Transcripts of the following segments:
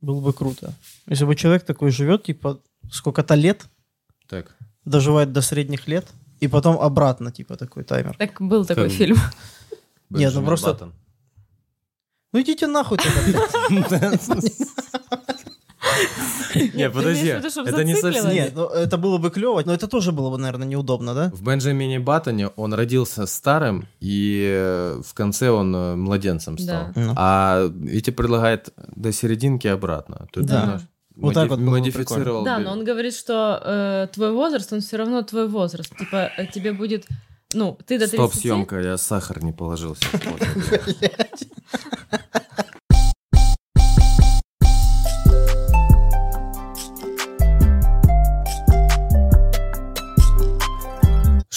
Было бы круто. Если бы человек такой живет, типа, сколько-то лет, Так. доживает до средних лет, и потом обратно, типа, такой таймер. Так был такой Как- фильм. Нет, ну Бенджамин просто- Баттон. Ну идите нахуй тогда, блядь. Не, ты подожди, это не совсем... Нет, ну это было бы клево, но это тоже было бы, наверное, неудобно, да? В Бенджамине Баттоне он родился старым, и э, в конце он э, младенцем стал. Да. Ну. А Витя предлагает до серединки обратно. Да. Вот так вот модифицировал. Да, но он говорит, что э, твой возраст, он все равно твой возраст. Типа тебе будет, ну, ты до 30... Стоп, съемка, я сахар не положил.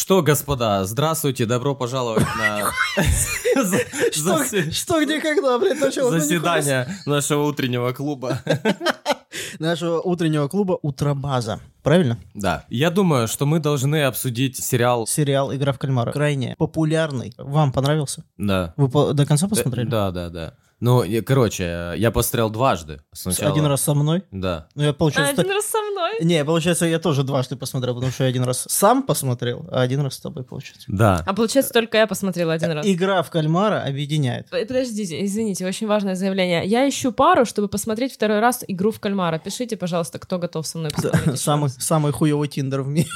Что, господа, здравствуйте, добро пожаловать на Что, где, когда, блядь, началось? Ну, заседание нашего утреннего клуба. Нашего утреннего клуба «Утробаза». Правильно? Да, я думаю, что мы должны обсудить сериал. Сериал «Игра в кальмара». Крайне популярный. Вам понравился? Да. Вы до конца посмотрели? Да, да, да. Ну, и, короче, я посмотрел дважды. Сначала. Один раз со мной. Да. Ну, я, А, получается, один раз со мной. Не, получается, я тоже дважды посмотрел, потому что я один раз сам посмотрел, а один раз с тобой, получается. Да. А получается, только я посмотрела один раз. Игра в кальмара объединяет. П- Подождите, извините, очень важное заявление. Я ищу пару, чтобы посмотреть второй раз игру в кальмара. Пишите, пожалуйста, кто готов со мной посмотреть. Самый, самый хуёвый тиндер в мире.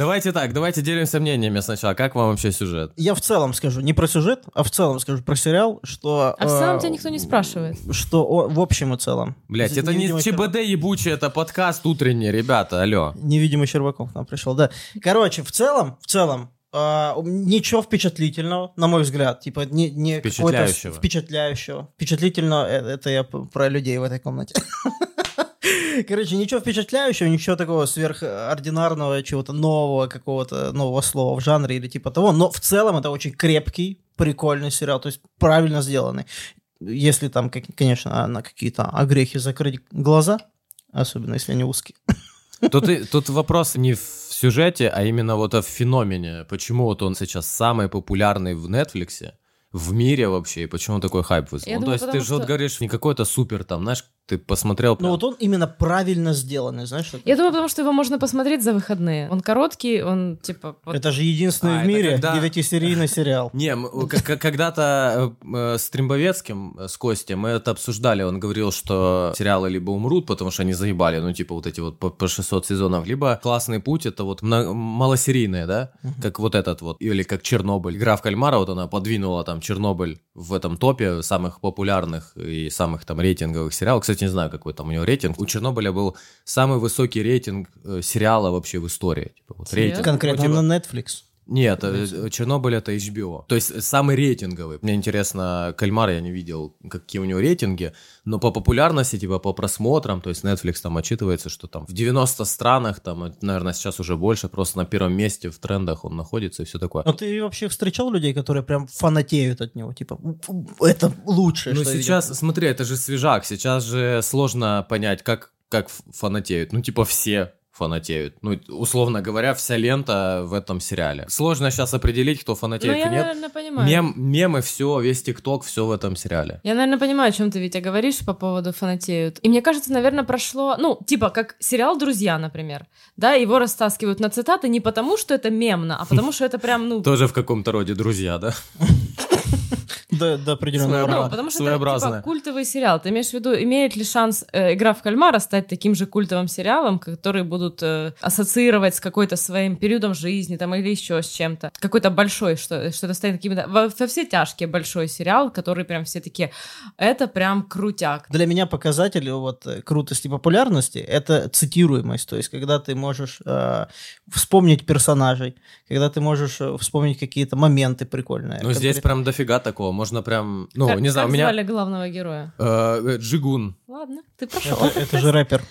Давайте так, давайте делимся мнениями сначала. Как вам вообще сюжет? Я в целом скажу, не про сюжет, а в целом скажу про сериал, что... А в целом э, тебя никто не спрашивает. Что о- в общем и целом. Блять, это не ЧБД ебучий, это подкаст утренний, ребята, алло. Невидимый Щербаков к нам пришел, да. Короче, в целом, в целом, а, ничего впечатлительного, на мой взгляд. Типа, не, не Впечатляющего. Впечатляющего. Впечатлительно, э, это я про людей в этой комнате. Короче, ничего впечатляющего, ничего такого сверхординарного, чего-то нового, какого-то нового слова в жанре или типа того. Но в целом это очень крепкий, прикольный сериал, то есть правильно сделанный. Если там, конечно, на какие-то огрехи закрыть глаза, особенно если они узкие. Тут, и- тут вопрос не в сюжете, а именно вот в феномене. Почему вот он сейчас самый популярный в Нетфликсе, в мире вообще, и почему такой хайп вызвал? Я Ну, думаю, то есть ты же вот что- говоришь, не какой-то супер там, знаешь, ты посмотрел... Ну прям- вот он именно правильно сделанный, знаешь? что Я думаю, потому что его можно посмотреть за выходные. Он короткий, он типа... вот- Это же единственный А, в это мире когда- девятисерийный сериал. Не, когда-то э, э, с Трембовецким, э, с Костей, мы это обсуждали, он говорил, что сериалы либо умрут, потому что они заебали, ну, типа вот эти вот по, по 600 сезонов, либо «Классный путь» — это вот малосерийные, да, как вот этот вот, или как «Чернобыль». Игра в кальмара, вот она подвинула там «Чернобыль» в этом топе самых популярных и самых там рейтинговых сериалов. Кстати, не знаю, какой там у него рейтинг. У «Чернобыля» был самый высокий рейтинг э, сериала вообще в истории. Типа, вот, рейтинг. Конкретно Ну, типа- на Netflix. Нет, э, Чернобыль это HBO. То есть самый рейтинговый. Мне интересно, Кальмар я не видел, какие у него рейтинги, но по популярности, типа по просмотрам, то есть Netflix там отчитывается, что там в 90 странах, там, наверное, сейчас уже больше, просто на первом месте в трендах он находится и все такое. Но ты вообще встречал людей, которые прям фанатеют от него? Типа, это лучшее, Ну сейчас, видел». смотри, это же свежак, сейчас же сложно понять, как, как фанатеют. Ну, типа все фанатеют. Ну, условно говоря, вся лента в этом сериале. Сложно сейчас определить, кто Ну, фанатеет, я, кто нет. наверное, понимаю. Мем, мемы, все, весь ТикТок, все в этом сериале. Я, наверное, понимаю, о чем ты, Витя, говоришь по поводу фанатеют. И мне кажется, наверное, прошло, ну, типа, как сериал «Друзья», например. Да, его растаскивают на цитаты не потому, что это мемно, а потому, что это прям, ну... Тоже в каком-то роде друзья, да? До, до определенного Своеобразно. Ну, потому что это Своеобразное. типа, культовый сериал. Ты имеешь в виду, имеет ли шанс э, «Игра в кальмара» стать таким же культовым сериалом, который будут э, ассоциировать с какой-то своим периодом жизни там, или еще с чем-то? Какой-то большой, что, что это станет каким-то... Во, во все тяжкие большой сериал, который прям все такие... Это прям крутяк. Для меня показатель вот крутости и популярности – это цитируемость. То есть, когда ты можешь э, вспомнить персонажей, когда ты можешь э, вспомнить какие-то моменты прикольные. Ну, здесь прям дофига такого. Можно прям, ну, как, не знаю, как у меня... звали главного героя? э, э, Джигун. Ладно, ты пошел. Это, это же рэпер.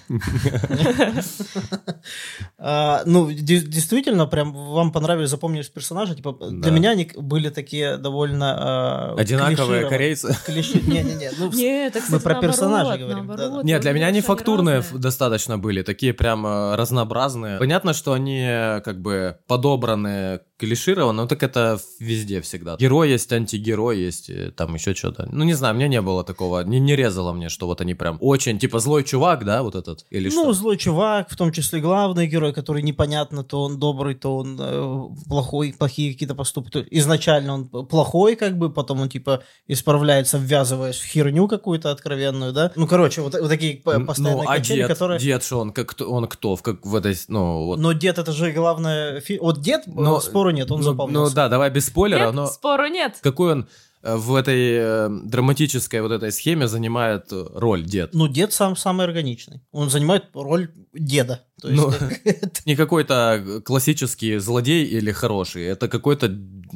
А, Ну, де- действительно, прям вам понравились, запомнились персонажи. Типа, для меня они были такие довольно... а, Одинаковые корейцы. Не-не-не. ну, кстати, про персонажей говорим. Нет, для меня они фактурные достаточно были, такие прям э, разнообразные. Понятно, что они э, как бы подобраны клишировано, но так это везде всегда. Герой есть, антигерой есть, там еще что-то. Ну, не знаю, меня не было такого, не, не резало мне, что вот они прям очень, типа, злой чувак, да, вот этот, или ну, что? злой чувак, в том числе главный герой, который непонятно, то он добрый, то он э, плохой, плохие какие-то поступки. То изначально он плохой, как бы, потом он, типа, исправляется, ввязываясь в херню какую-то откровенную, да? Ну, короче, вот, вот такие п- постоянные ну, а качели, дед, которые... дед, что он, как, он кто, в, как в этой, ну, вот. Но дед это же главное... Фи... Вот дед, э, Но- спору нет, он ну, запомнился. Ну да, давай без спойлера, Нет, но спору нет. какой он э, в этой э, драматической вот этой схеме занимает роль дед? Ну, дед сам самый органичный. Он занимает роль деда. То есть, Ну, это- Не какой-то классический злодей или хороший, это какой-то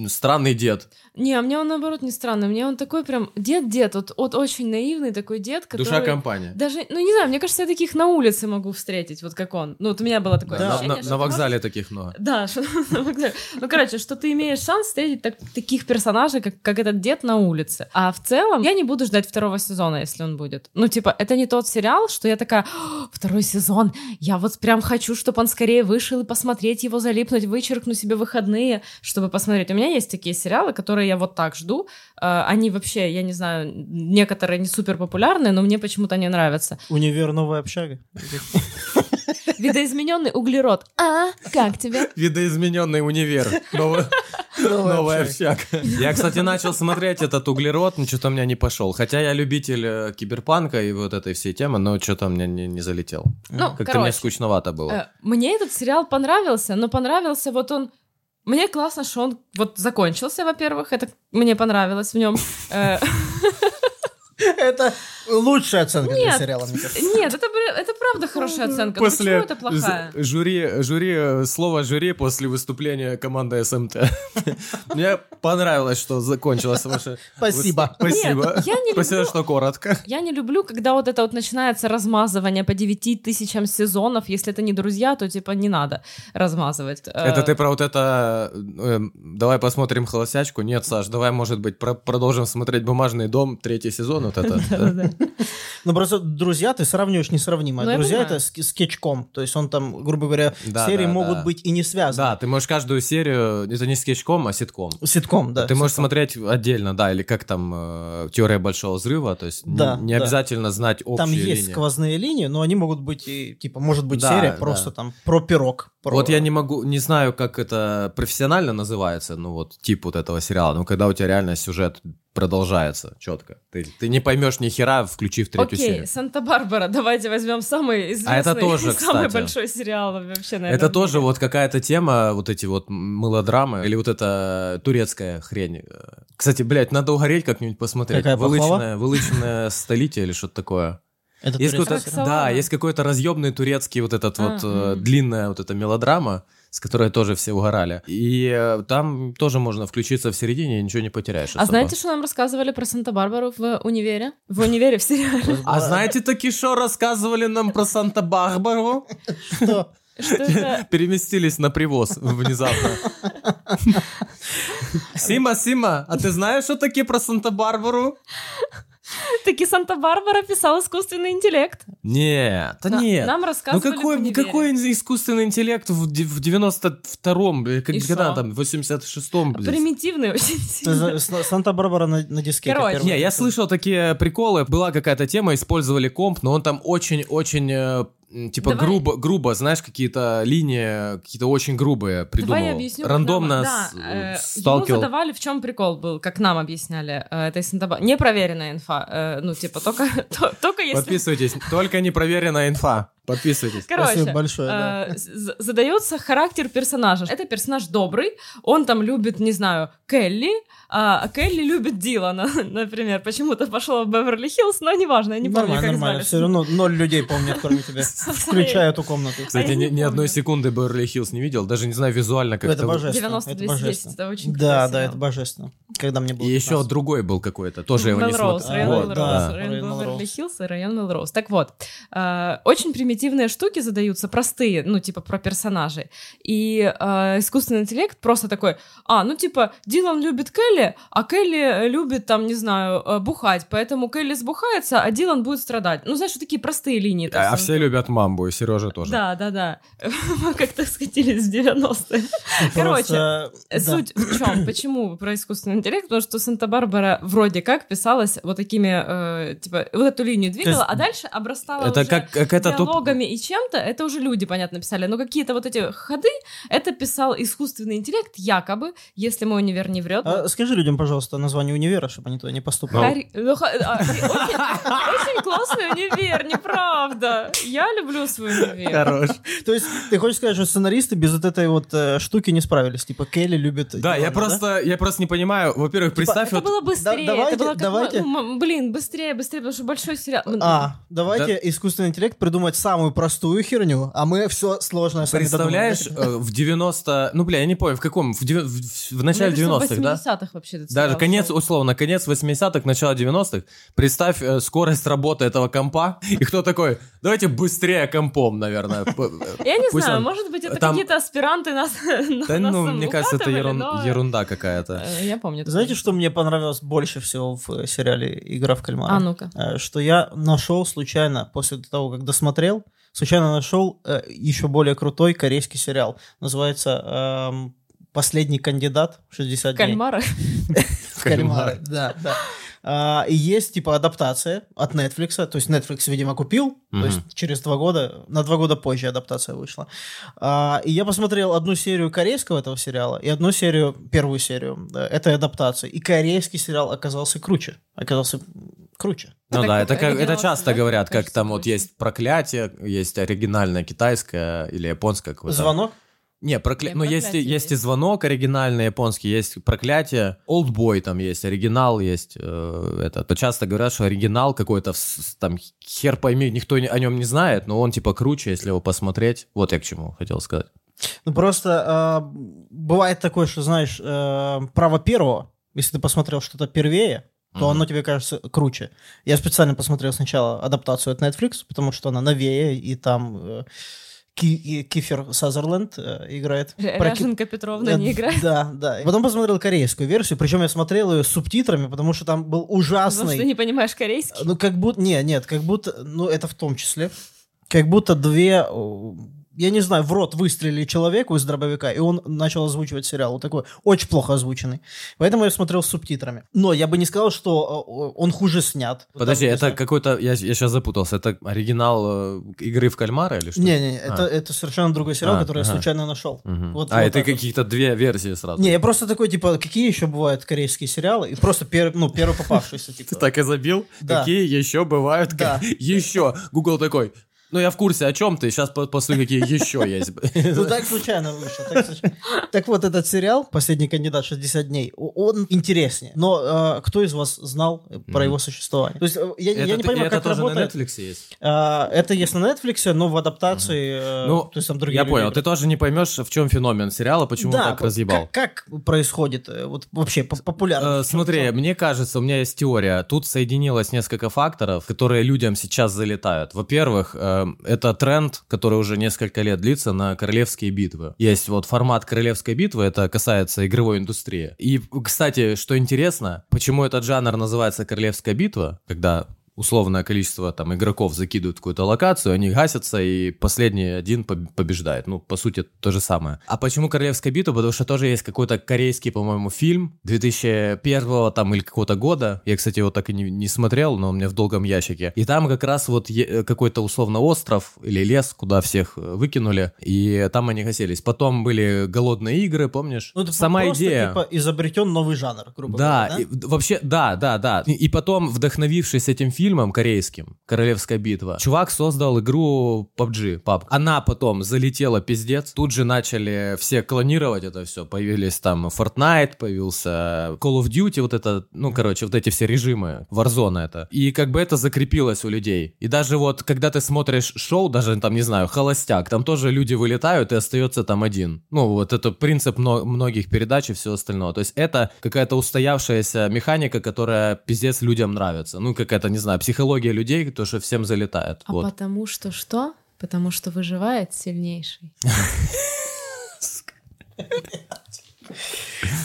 странный дед. Не, а мне он наоборот не странный. Мне он такой прям дед-дед, вот, вот очень наивный такой дед, который... Душа компания. Даже, ну не знаю, мне кажется, я таких на улице могу встретить, вот как он. Ну вот у меня было такое Да, на- ощущение, на, на может- вокзале таких много. Да, что на вокзале. Ну, короче, что ты имеешь шанс встретить так- таких персонажей, как, как этот дед на улице. А в целом, я не буду ждать второго сезона, если он будет. Ну, типа, это не тот сериал, что я такая, «О, второй сезон, я вот прям хочу, чтобы он скорее вышел и посмотреть его, залипнуть, вычеркну себе выходные, чтобы посмотреть. У меня есть такие сериалы, которые я вот так жду. Э, Они вообще, я не знаю, некоторые не супер популярные, но мне почему-то не нравятся. Универ новая общага. Видоизмененный углерод. А, как тебе? Видоизмененный универ. Новая, новая общага. Я, кстати, начал смотреть этот углерод, но что-то у меня не пошел. Хотя я любитель э, киберпанка и вот этой всей темы, но что-то мне не, не залетел. Ну, Как-то мне скучновато было. Э, Мне этот сериал понравился, но понравился вот он... Мне классно, что он вот закончился, во-первых, это мне понравилось в нем. Э, Это лучшая оценка для Нет. сериала, мне кажется. Нет, это, это правда хорошая оценка. Ну, После почему это плохая? жюри, жюри, э, слово жюри после выступления команды СМТ. Мне понравилось, что закончилось ваше... Спасибо. Спасибо. Нет, я не Спасибо, люблю- что коротко. Я не люблю, когда вот это вот начинается размазывание по 9 тысячам сезонов. Если это не друзья, то типа не надо размазывать. Э, Это ты про вот это... э, давай посмотрим «Холостячку». Нет, Саш, давай, может быть, про- продолжим смотреть «Бумажный дом», третий сезон, вот это. Ну, просто «Друзья» ты сравниваешь несравнимое. Ну, «Друзья» это ск- скетчком. То есть он там, грубо говоря, Да, серии да, могут да. быть и не связаны. Да, ты можешь каждую серию, это не скетчком, а ситком. Ситком, да. Ты можешь смотреть отдельно, да, или как там э, теория большого взрыва, то есть не- Да, не, да. обязательно знать общие Там есть линии. сквозные линии, но они могут быть и, типа, может быть Да, серия да. просто там про пирог. про- Вот я не могу, не знаю, как это профессионально называется, ну вот тип вот этого сериала, но когда у тебя реально сюжет продолжается четко. Ты, ты не поймешь ни хера, включив третью Окей, серию. Санта-Барбара, давайте возьмем самый известный, А это тоже, самый кстати. большой сериал вообще, наверное. Это тоже вот какая-то тема, вот эти вот мелодрамы, или вот эта турецкая хрень. Кстати, блядь, надо угореть как-нибудь посмотреть. Какая пахлава? Вылеченное, вылеченное столетие или что-то такое. Это Есть? Роксолана. да, есть какой-то разъемный турецкий вот этот А, вот э, мгм. длинная вот эта мелодрама, с которой тоже все угорали. И э, там тоже можно включиться в середине и ничего не потеряешь. А особо. знаете, что нам рассказывали про Санта-Барбару в универе? В универе, в сериале. А знаете, таки что рассказывали нам про Санта-Барбару? Что? Переместились на привоз внезапно. Сима, Сима, а ты знаешь, что таки про Санта-Барбару? Таки Санта-Барбара писал искусственный интеллект. Нет, да На- нет. Нам Ну рассказывали в какой, какой искусственный интеллект в, де- в 92-м, э, как- И когда шо? там, в 86-м? блядь? Примитивный очень сильно. Санта-Барбара на, на дискете. Короче. Не, я слышал такие приколы. Была какая-то тема, использовали комп, но он там очень-очень э, типа Давай- грубо, грубо, знаешь, какие-то линии, какие-то очень грубые придумал. Давай я объясню. Рандомно нам- с- Да, э, ему сталкивал. задавали, в чем прикол был, как нам объясняли э, этой Санта Непроверенная инфа. э, Ну, типа, только, то- только если... Подписывайтесь, только непроверенная инфа. Подписывайтесь. Короче, Спасибо большое, да. э, з- задается характер персонажа. Это персонаж добрый, он там любит, не знаю, Келли, а а Келли любит Дилана, например. Почему-то пошел в Беверли-Хиллз, но неважно, я не помню, Нормально, как нормально. звали. Все равно ноль людей помнят, кроме тебя. Включая эту комнату. Кстати, А я ни, одной помню. секунды Беверли Хиллз не видел, даже не знаю визуально, как Это это... божественно. 90 это 210, божественно. это очень Да, да, это божественно. Когда мне было И еще 15. другой был какой-то, тоже его не Мелроуз, смотрел. район Вот, да, Беверли. Хиллз и район Мелроуз. Так вот, э, очень примитивные штуки задаются, простые, ну, типа, про персонажей. И э, искусственный интеллект просто такой, а, ну, типа, Дилан любит Келли, а Келли любит, там, не знаю, э, бухать, поэтому Келли сбухается, а Дилан будет страдать. Ну, знаешь, вот такие простые линии. А, а все любят мамбу, и Сережа тоже. Да, да, да. Мы как-то скатились в 90-е. Короче. Суть в чем? Почему про искусственный интеллект? Потому что Санта-Барбара вроде как писалась вот такими, э, типа, вот эту линию двигала, есть а дальше обрастала Это уже как, как это диалогами и чем-то, это уже люди, понятно, писали. Но какие-то вот эти ходы, это писал искусственный интеллект, якобы, если мой универ не врет. А скажи людям, пожалуйста, название универа, чтобы они туда не поступали. Ну, а, очень, классный универ, неправда. Я люблю свой универ. Хорош. То есть ты хочешь сказать, что сценаристы без вот этой вот э, штуки не справились? Типа Келли любит... Да, я просто, я просто не понимаю. Во-первых, представь, Это вот было быстрее, давайте- это было как, давайте. ну, м- блин, быстрее, быстрее, потому что большой сериал. А, давайте искусственный интеллект придумать самую простую херню, а мы все сложное сами представляешь, додумаем. э, в 90... Ну, бля, я не помню, в каком? В, в- в начале Мне кажется, 90-х, да? В 80-х вообще этот Даже конец, шел. условно, конец 80-х, начало 90-х. Представь э, скорость работы этого компа, и кто такой, давайте быстрее компом, наверное. Э, Я не знаю, может быть, это какие-то аспиранты нас Да, ну, мне кажется, это ерунда какая-то. Я помню. Знаете, что мне понравилось больше всего в э, сериале «Игра в кальмара»? А, ну-ка. Э, Что я нашел случайно, после того, как досмотрел, случайно нашел э, еще более крутой корейский сериал. Называется эм, «Последний кандидат 60 дней». Кальмара. В кальмары, да, да. А, и есть, типа, адаптация от Netflix, то есть Netflix, видимо, купил, то Мгм. есть через два года, на два года позже адаптация вышла. А, и я посмотрел одну серию корейского этого сериала и одну серию, первую серию да, этой адаптации. И корейский сериал оказался круче, оказался круче. Ну Так да, это, как, это часто всегда говорят, как кажется там вот есть проклятие, есть оригинальное китайское или японское какое-то. Звонок? Не, прокля... Не, ну есть, и- проклятие есть и есть. звонок оригинальный японский, есть проклятие, Олдбой там есть, оригинал есть, э, это. То часто говорят, что оригинал какой-то, там хер пойми, никто о нем не знает, но он типа круче, если его посмотреть. Вот я к чему хотел сказать. Ну, просто э, бывает такое, что, знаешь, э, право первого, если ты посмотрел что-то первее, то Мгм. оно тебе кажется круче. Я специально посмотрел сначала адаптацию от Netflix, потому что она новее, и там э, Ки- Кифер Сазерленд э, играет. Ря- Про Ряженка Петровна Э, не играет. Да, да. И Потом посмотрел корейскую версию, причем я смотрел ее с субтитрами, потому что там был Потому что ужасный... ты не понимаешь корейский. Ну, как будто... Не, нет, как будто... Ну, это в том числе. Как будто две... Я не знаю, в рот выстрелили человеку из дробовика, и он начал озвучивать сериал. Вот такой очень плохо озвученный. Поэтому я смотрел с субтитрами. Но я бы не сказал, что о, он хуже снят. Подожди, Там, это какой-то, я, я сейчас запутался, это оригинал э, игры в кальмара или что? Не-не, А. это, это совершенно другой сериал, А, который я ага. случайно нашел. Мгм. Вот- а, вот это каких-то две версии сразу. Не, я просто такой, типа, какие еще бывают корейские сериалы? И просто пер, ну, первый попавшийся, Ты типа. так и забил? Да. Какие еще бывают? Да. Еще. Google такой, ну я в курсе, о чем ты, сейчас посмотрю, какие еще есть. Ну, так случайно вышло. Так, вот, этот сериал «Последний кандидат 60 дней», он интереснее. Но э, кто из вас знал про его существование? То есть, э, я, Это не понимаю, это как тоже на работает... Netflix есть? А, это есть на Netflix, но в адаптации... э, Ну, то есть там другие Я понял, ты тоже не поймешь, в чем феномен сериала, почему так разъебал. Как, как происходит э, вот вообще по- популярно? В чём- Смотри, мне кажется, у меня есть теория. Тут соединилось несколько факторов, которые людям сейчас залетают. Во-первых, это тренд, который уже несколько лет длится на королевские битвы. Есть вот формат королевской битвы, это касается игровой индустрии. И, кстати, что интересно, почему этот жанр называется королевская битва, когда условное количество там игроков закидывают в какую-то локацию, они гасятся, и последний один поб- побеждает. Ну, по сути, то же самое. А почему Королевская битва? Потому что тоже есть какой-то корейский, по-моему, фильм 2001 там или какого-то года. Я, кстати, его так и не, не смотрел, но у меня в долгом ящике. И там как раз вот е- какой-то условно остров или лес, куда всех э, выкинули, и там они гасились. Потом были голодные игры, помнишь? Ну, это Сама просто, идея. типа, изобретен новый жанр, грубо Да, говоря, и в- вообще, да, да, да. И, и потом, вдохновившись этим фильмом, фильмом корейским «Королевская битва». Чувак создал игру PUBG, PUBG. Она потом залетела пиздец. Тут же начали все клонировать это все. Появились там Fortnite, появился Call of Duty, вот это, ну, короче, вот эти все режимы, Warzone это. И как бы это закрепилось у людей. И даже вот, когда ты смотришь шоу, даже там, не знаю, «Холостяк», там тоже люди вылетают и остается там один. Ну, вот это принцип многих передач и все остальное. То есть это какая-то устоявшаяся механика, которая пиздец людям нравится. Ну, какая-то, не знаю, психология людей, то, что всем залетает. А вот. потому что что? Потому что выживает сильнейший.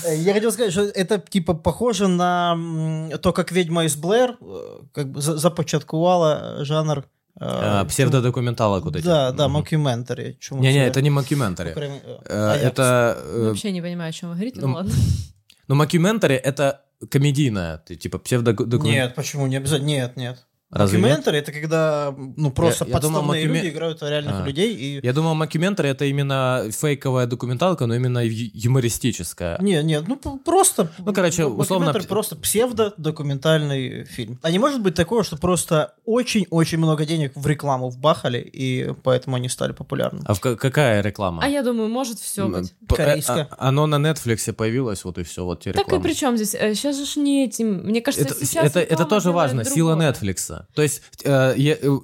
Я хотел сказать, что это типа похоже на то, как «Ведьма из Блэр» э, как бы започаткувала жанр а, псевдодокументалок вот эти. Да, да, мокюментари. Не-не, это не мокюментари. Это... Вообще не понимаю, о чем вы говорите, ну, ну ладно. Ну, мокюментари — это комедийная, типа псевдодокумент... Нет, почему? Не обязательно. Нет, нет. Разве Мокюментари это когда ну просто я, подставные я думал, макюме... люди играют реальных а. людей и. Я думал, мокюментари это именно фейковая документалка, но именно юмористическая. Не, нет, ну просто. Ну короче, условно. просто псевдо-документальный фильм. А не может быть такого, что просто очень-очень много денег в рекламу вбахали и поэтому они стали популярными. А в какая реклама? А я думаю, может все быть. Корейская. А, оно на Netflix появилось, вот и все, вот те рекламы. Так и при чем здесь? Сейчас э, же не этим. Мне кажется, это, сейчас это, это тоже важно. Другое. Сила Netflix. То есть, э,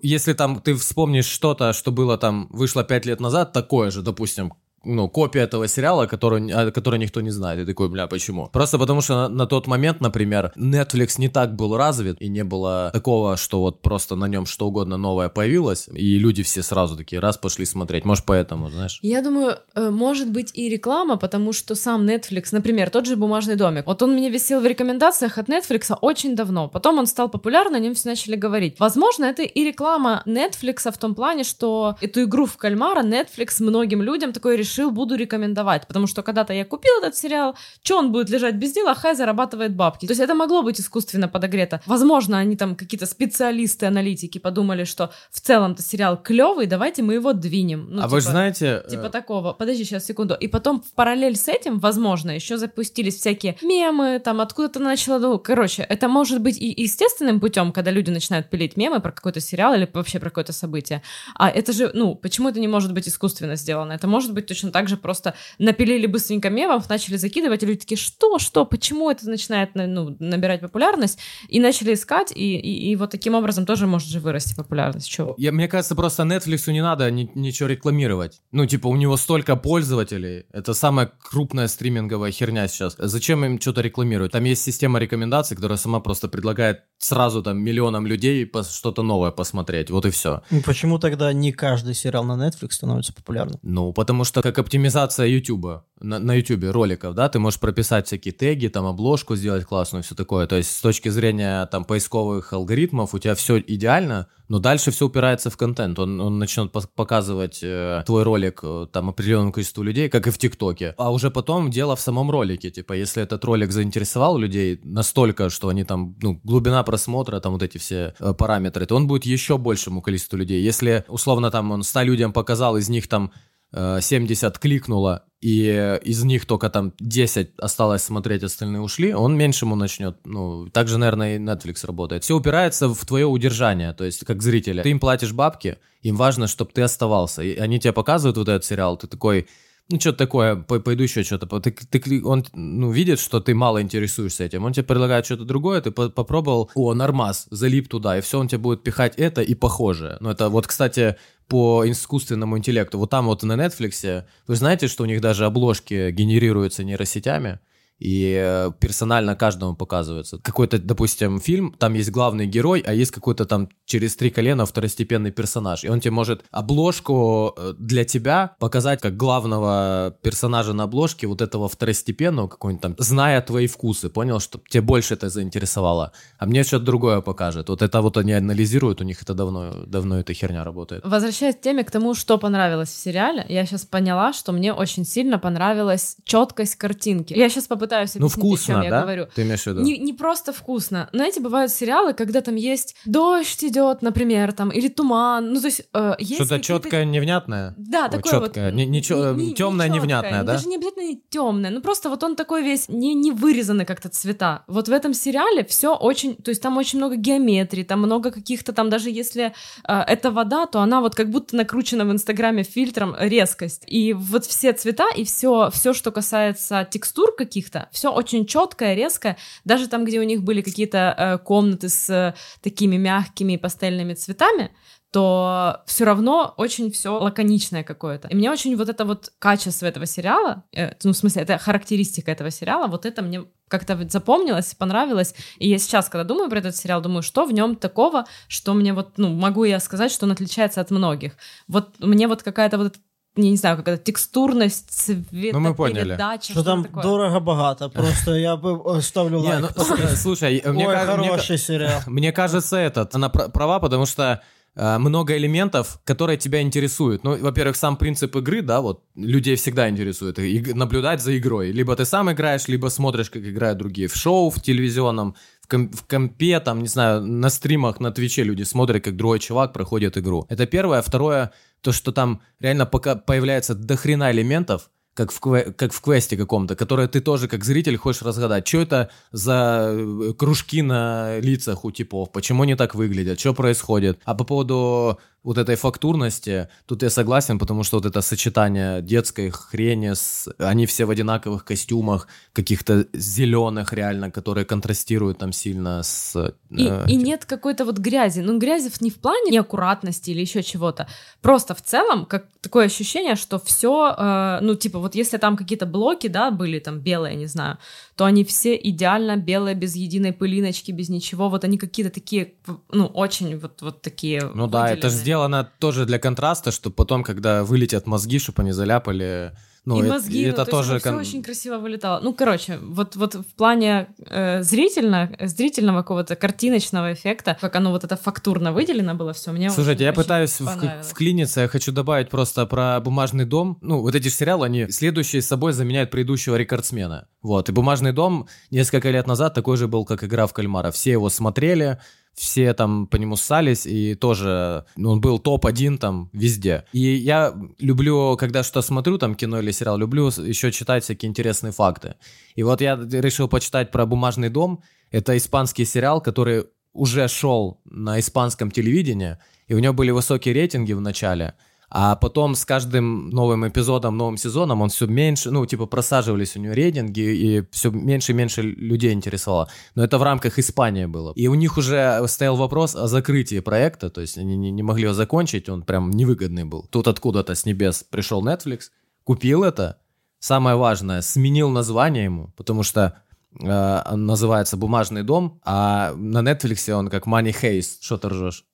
если там ты вспомнишь что-то, что было там, вышло пять лет назад, такое же, допустим, ну, копия этого сериала, который, который никто не знает. И такой, бля, почему? Просто потому что на, на тот момент, например, Netflix не так был развит, и не было такого, что вот просто на нем что угодно новое появилось, и люди все сразу такие, раз пошли смотреть. Может, поэтому, знаешь? Я думаю, э, может быть и реклама, потому что сам Netflix, например, тот же «Бумажный домик», вот он мне висел в рекомендациях от Netflix очень давно. Потом он стал популярным, о нем все начали говорить. Возможно, это и реклама Netflix в том плане, что эту игру в кальмара Netflix многим людям такое решил решил, буду рекомендовать, потому что когда-то я купил этот сериал, что он будет лежать без дела, хай зарабатывает бабки. То есть это могло быть искусственно подогрето. Возможно, они там какие-то специалисты, аналитики подумали, что в целом-то сериал клевый, давайте мы его двинем. Ну, а типа, вы знаете... Типа э... такого. Подожди сейчас секунду. И потом в параллель с этим, возможно, еще запустились всякие мемы, там откуда-то начало... Ну, короче, это может быть и естественным путем, когда люди начинают пилить мемы про какой-то сериал или вообще про какое-то событие. А это же, ну, почему это не может быть искусственно сделано? Это может быть точно также просто напилили быстренько мемов, начали закидывать, и люди такие, что, что, почему это начинает ну, набирать популярность, и начали искать, и, и, и вот таким образом тоже может же вырасти популярность. Чего? Я, мне кажется, просто Netflix не надо ни, ничего рекламировать. Ну, типа, у него столько пользователей, это самая крупная стриминговая херня сейчас. Зачем им что-то рекламировать? Там есть система рекомендаций, которая сама просто предлагает сразу там миллионам людей что-то новое посмотреть, вот и все. Почему тогда не каждый сериал на Netflix становится популярным? Ну, потому что как оптимизация YouTube, на, на YouTube роликов, да, ты можешь прописать всякие теги, там обложку сделать классную, все такое. То есть с точки зрения там поисковых алгоритмов у тебя все идеально, но дальше все упирается в контент. Он, он начнет показывать э, твой ролик э, там определенному количеству людей, как и в ТикТоке. А уже потом дело в самом ролике. Типа, если этот ролик заинтересовал людей настолько, что они там, ну, глубина просмотра, там вот эти все э, параметры, то он будет еще большему количеству людей. Если, условно, там он 100 людям показал, из них там 70 кликнуло, и из них только там 10 осталось смотреть, остальные ушли, он меньшему начнет. Ну, также, наверное, и Netflix работает. Все упирается в твое удержание, то есть как зрителя. Ты им платишь бабки, им важно, чтобы ты оставался. И они тебе показывают вот этот сериал, ты такой, ну, что-то такое, пойду еще что-то. Ты, ты, он ну, видит, что ты мало интересуешься этим. Он тебе предлагает что-то другое, ты по попробовал, о, нормас, залип туда, и все, он тебе будет пихать это и похожее. Ну, это вот, кстати, по искусственному интеллекту. Вот там вот на Netflix, вы знаете, что у них даже обложки генерируются нейросетями? И э, персонально каждому показывается. Какой-то, допустим, фильм, там есть главный герой, а есть какой-то там через три колена второстепенный персонаж, и он тебе может обложку э, для тебя показать как главного персонажа на обложке, вот этого второстепенного какой-нибудь там, зная твои вкусы, понял, что тебе больше это заинтересовало, а мне что-то другое покажет. Вот это вот они анализируют, у них это давно, давно эта херня работает. Возвращаясь к теме, к тому, что понравилось в сериале, я сейчас поняла, что мне очень сильно понравилась четкость картинки. Я сейчас попытаюсь попытаюсь Ну, объяснить, о вкусно, чем я да? говорю. Ты имеешь в виду? Не, не просто вкусно. Знаете, бывают сериалы, когда там есть дождь идет, например, там, или туман. Ну, то есть, э, есть Что-то четкое, невнятное? Да, Ой, такое чёткое. вот. Не- не не- не тёмное, чёткое, невнятное, ну, да? Даже не обязательно темное. Ну просто вот он такой весь не, не вырезаны как-то цвета. Вот в этом сериале все очень, то есть там очень много геометрии, там много каких-то там даже если э, это вода, то она вот как будто накручена в Инстаграме фильтром резкость. И вот все цвета и все, все, что касается текстур каких-то, все очень четкое, резкое. Даже там, где у них были какие-то э, комнаты с э, такими мягкими пастельными цветами, то все равно очень все лаконичное какое-то. И мне очень вот это вот качество этого сериала, э, ну, в смысле, это характеристика этого сериала, вот это мне как-то запомнилось, понравилось. И я сейчас, когда думаю про этот сериал, думаю, что в нем такого, что мне вот, ну, могу я сказать, что он отличается от многих. Вот мне вот какая-то вот я не знаю, какая-то текстурность, цвета, Ну, мы поняли. передача, Что там такое. дорого-богато. Просто я бы э, ставлю Не, лайк. ну, слушай, мне Ой, ка- мне ка- хороший сериал. Мне кажется, этот, она пр- права, потому что э, много элементов, которые тебя интересуют. Ну, во-первых, сам принцип игры, да, вот людей всегда интересует и наблюдать за игрой. Либо ты сам играешь, либо смотришь, как играют другие. В шоу, в телевизионном, в, ком- в компе, там, не знаю, на стримах, на Твиче люди смотрят, как другой чувак проходит игру. Это первое. Второе, то, что там реально пока появляется дохрена элементов, как в, кве- как в квесте каком-то, которые ты тоже как зритель хочешь разгадать. Что это за э, кружки на лицах у типов? Почему они так выглядят? Что происходит? А по поводу вот этой фактурности, тут я согласен, потому что вот это сочетание детской хрени, с... они все в одинаковых костюмах, каких-то зеленых реально, которые контрастируют там сильно с... И, э, и нет какой-то вот грязи. Ну, грязи не в плане неаккуратности или еще чего-то. Просто в целом, как такое ощущение, что все, ну, типа, вот если там какие-то блоки, да, были там белые, не знаю, то они все идеально белые, без единой пылиночки, без ничего. Вот они какие-то такие, ну, очень вот, вот такие Ну да, это выделенные. Сделано тоже для контраста, чтобы потом, когда вылетят мозги, чтобы они заляпали. Ну, и э- мозги, и ну, это то есть тоже... всё кон- очень красиво вылетало. Ну, короче, вот, вот в плане э, зрительно, зрительного какого-то картиночного эффекта, как оно вот это фактурно выделено было все, мне Слушайте, очень- я очень пытаюсь в- вклиниться, я хочу добавить просто про «Бумажный дом». Ну, вот эти сериалы, они следующие с собой заменяют предыдущего рекордсмена. Вот, и «Бумажный дом» несколько лет назад такой же был, как «Игра в кальмара». Все его смотрели, все там по нему ссались, и тоже ну, он был топ-1 там везде. И я люблю, когда что смотрю, там кино или сериал, люблю еще читать всякие интересные факты. И вот я решил почитать про «Бумажный дом». Это испанский сериал, который уже шел на испанском телевидении, и у него были высокие рейтинги в начале, а потом с каждым новым эпизодом, новым сезоном он все меньше, ну, типа просаживались у него рейтинги, и все меньше и меньше людей интересовало. Но это в рамках Испании было. И у них уже стоял вопрос о закрытии проекта, то есть они не, не могли его закончить, он прям невыгодный был. Тут откуда-то с небес пришел Netflix, купил это, самое важное, сменил название ему, потому что э, называется «Бумажный дом», а на Netflix он как «Money Heist». Что ты ржешь?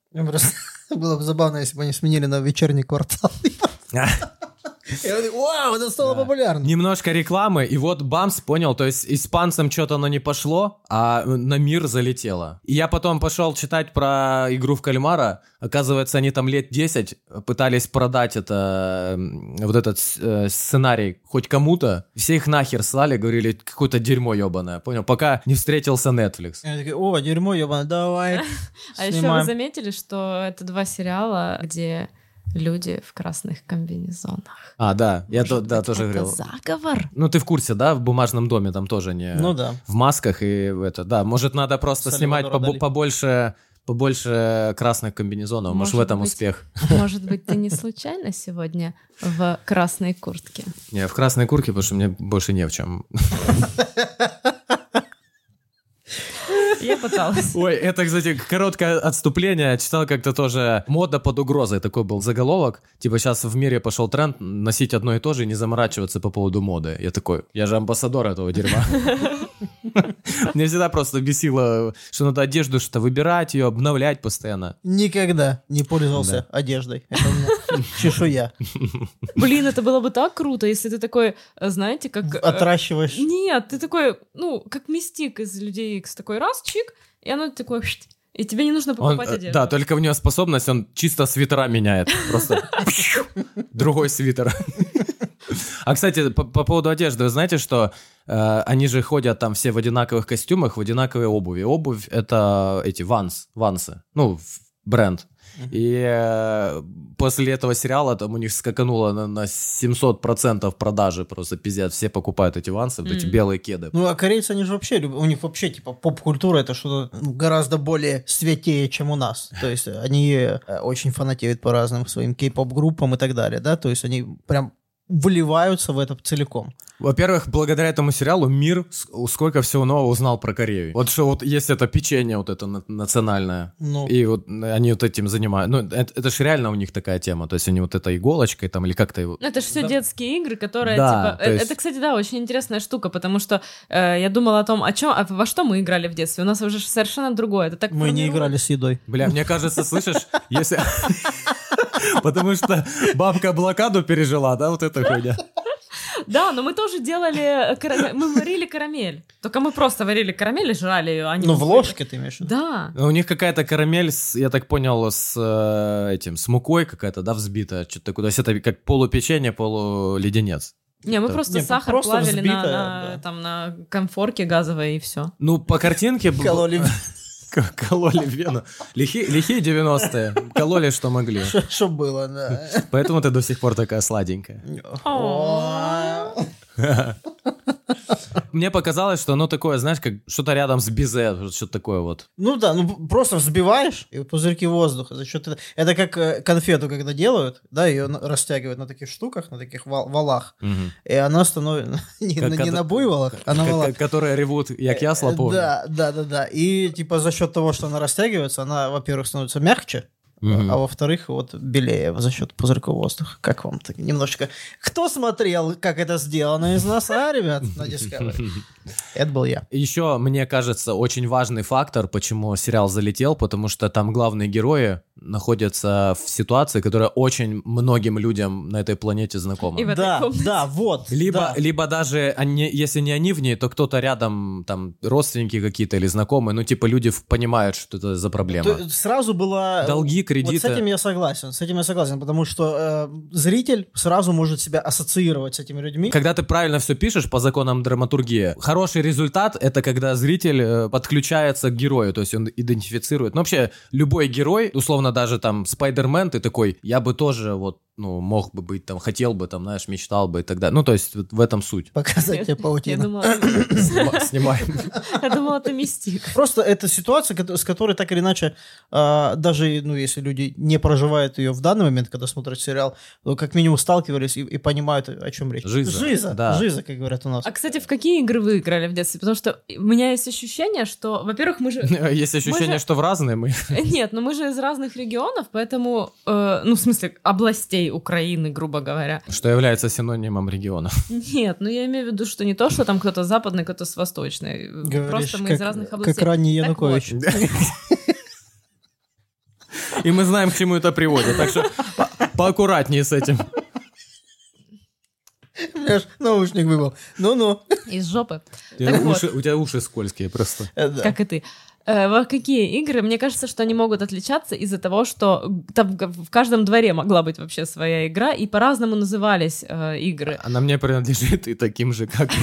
Было бы забавно, если бы они сменили на вечерний квартал. И Вау, это стало Да. популярно. Немножко рекламы, и вот бамс, понял, то есть испанцам что-то оно не пошло, а на мир залетело. И я потом пошел читать про игру в кальмара, оказывается, они там лет 10 пытались продать это, вот этот э, сценарий хоть кому-то, все их нахер слали, говорили, какое-то дерьмо ебаное, понял, пока не встретился Netflix. И они такие, о, дерьмо, ебаное, давай. А еще вы снимаем». заметили, что это два сериала, где люди в красных комбинезонах. А, да, я Может то- да, быть, тоже это говорил. заговор? Ну, ты в курсе, да, в бумажном доме там тоже не... Ну да. в масках и в это, да, может надо просто Сальвадор снимать побо- побольше, побольше красных комбинезонов, может, в Может этом быть. успех. Может быть, ты не случайно сегодня в красной куртке? Не, в красной куртке, потому что мне больше не в чем. Я пыталась. Ой, это, кстати, короткое отступление. Читал как-то тоже «Мода под угрозой». Такой был заголовок. Типа сейчас в мире пошел тренд носить одно и то же и не заморачиваться по поводу моды. Я такой, я же амбассадор этого дерьма. Мне всегда просто бесило, что надо одежду что-то выбирать, ее обновлять постоянно. Никогда не пользовался одеждой. Это у меня чешуя. Блин, это было бы так круто, если ты такой, э, знаете, как... э, Отращиваешь. Нет, ты такой, ну, как мистик из Людей Икс, такой раз, чик, и оно такое, и тебе не нужно Он, покупать э, одежду. да, только у него способность, он чисто свитера меняет. Просто другой свитер. А, кстати, по, по поводу одежды, вы знаете, что э, они же ходят там все в одинаковых костюмах, в одинаковой обуви. Обувь — это эти ванс, вансы, ну, бренд. И э, после этого сериала там у них скакануло на, на 700% продажи, просто пиздец, все покупают эти вансы, вот эти белые кеды. Ну, а корейцы, они же вообще любят, у них вообще, типа, поп-культура это что-то гораздо более святее, чем у нас. То есть они э, очень фанатеют по разным своим кей-поп-группам и так далее, да, то есть они прям вливаются в это целиком. Во-первых, благодаря этому сериалу мир сколько всего нового узнал про Корею. Вот что вот есть это печенье вот это на- национальное. Ну, И вот они вот этим занимают. Ну, это, это же реально у них такая тема. То есть они вот этой иголочкой там или как-то... его- Ну, это же все детские игры, которые, Да, типа... э, есть- Это, кстати, да, очень интересная штука, потому что э, я думала о том, о чем, а во что мы играли в детстве. У нас уже совершенно другое. Это так мы не играли с едой. Бля, мне кажется, слышишь, если... Потому что бабка блокаду пережила, да, вот эта хуйня. Да, но мы тоже делали... э, Мы варили карамель. Только мы просто варили карамель и жрали ее, а не Ну, в ложке ты имеешь в виду? Да. Ну, У них какая-то карамель, с, я так понял, с э, этим, с мукой какая-то, да, взбитая, что-то такое. То есть это как полупеченье, полуледенец. Не, мы просто Не, сахар просто плавили на, взбитое, на, да. там, на комфорке газовой и все. Ну, по картинке... Кололи, Кололи вену. Лихи- Лихие 90-е. Кололи, что могли. что было, да. Поэтому ты до сих пор такая сладенькая. Мне показалось, что оно такое, знаешь, как что-то рядом с вот что-то такое вот. Ну да, ну просто взбиваешь, и пузырьки воздуха за счет этого. Это как э, конфету, когда делают, да, ее растягивают на таких штуках, на таких вал- валах, Мгм. и она становится не, Как на- не на буйволах, а на валах. Которые ревут, як ясла Э, помню. Да, да, да, да. И типа за счет того, что она растягивается, она, во-первых, становится мягче, Мгм. а во-вторых, вот белее за счет пузырьков воздуха. Как вам так немножечко? Кто смотрел, как это сделано из нас, а, ребят, на Discovery? Это был я. Еще, мне кажется, очень важный фактор, почему сериал залетел, потому что там главные герои находятся в ситуации, которая очень многим людям на этой планете знакома. И в этой Да, комнате. да, вот. Либо, да. либо даже, они, если не они в ней, то кто-то рядом, там, родственники какие-то или знакомые, ну, типа, люди понимают, что это за проблема. То- сразу было... Долги, Вот с кредиты. этим я согласен, с этим я согласен, потому что э, зритель сразу может себя ассоциировать с этими людьми. Когда ты правильно все пишешь по законам драматургии, хороший результат — это когда зритель э, подключается к герою, то есть он идентифицирует. Ну, вообще, любой герой, условно, даже там Спайдермен, ты такой, я бы тоже вот, ну, мог бы быть там, хотел бы там, знаешь, мечтал бы и так далее. Ну, то есть вот в этом суть. Показать тебе Я паутину. Снимаем. я думала, это мистик. Просто это ситуация, с которой так или иначе, а, даже ну, если люди не проживают ее в данный момент, когда смотрят сериал, то как минимум сталкивались и, понимают, о чем речь. Жиза, Жиза, да. жиза, как говорят у нас. А, кстати, в какие игры вы играли в детстве? Потому что у меня есть ощущение, что, во-первых, мы же... Есть ощущение, что в разные мы. Нет, но мы же из разных регионов, поэтому, э, ну, в смысле, областей Украины, грубо говоря. Что является синонимом региона. Нет, ну я имею в виду, что не то, что там кто-то западный, кто-то с восточной. Говоришь, Просто мы как, из разных областей. как ранний Так Янукович. И мы знаем, к чему это приводит. Так что по- поаккуратнее с этим. Знаешь, наушник выбыл. Ну-ну. Из жопы. У тебя вот. уши- у тебя уши скользкие просто. Э. Как и ты. Э, какие игры? Мне кажется, что они могут отличаться из-за того, что там в в каждом дворе могла быть вообще своя игра, и по-разному назывались э, игры. Она мне принадлежит и таким же, как...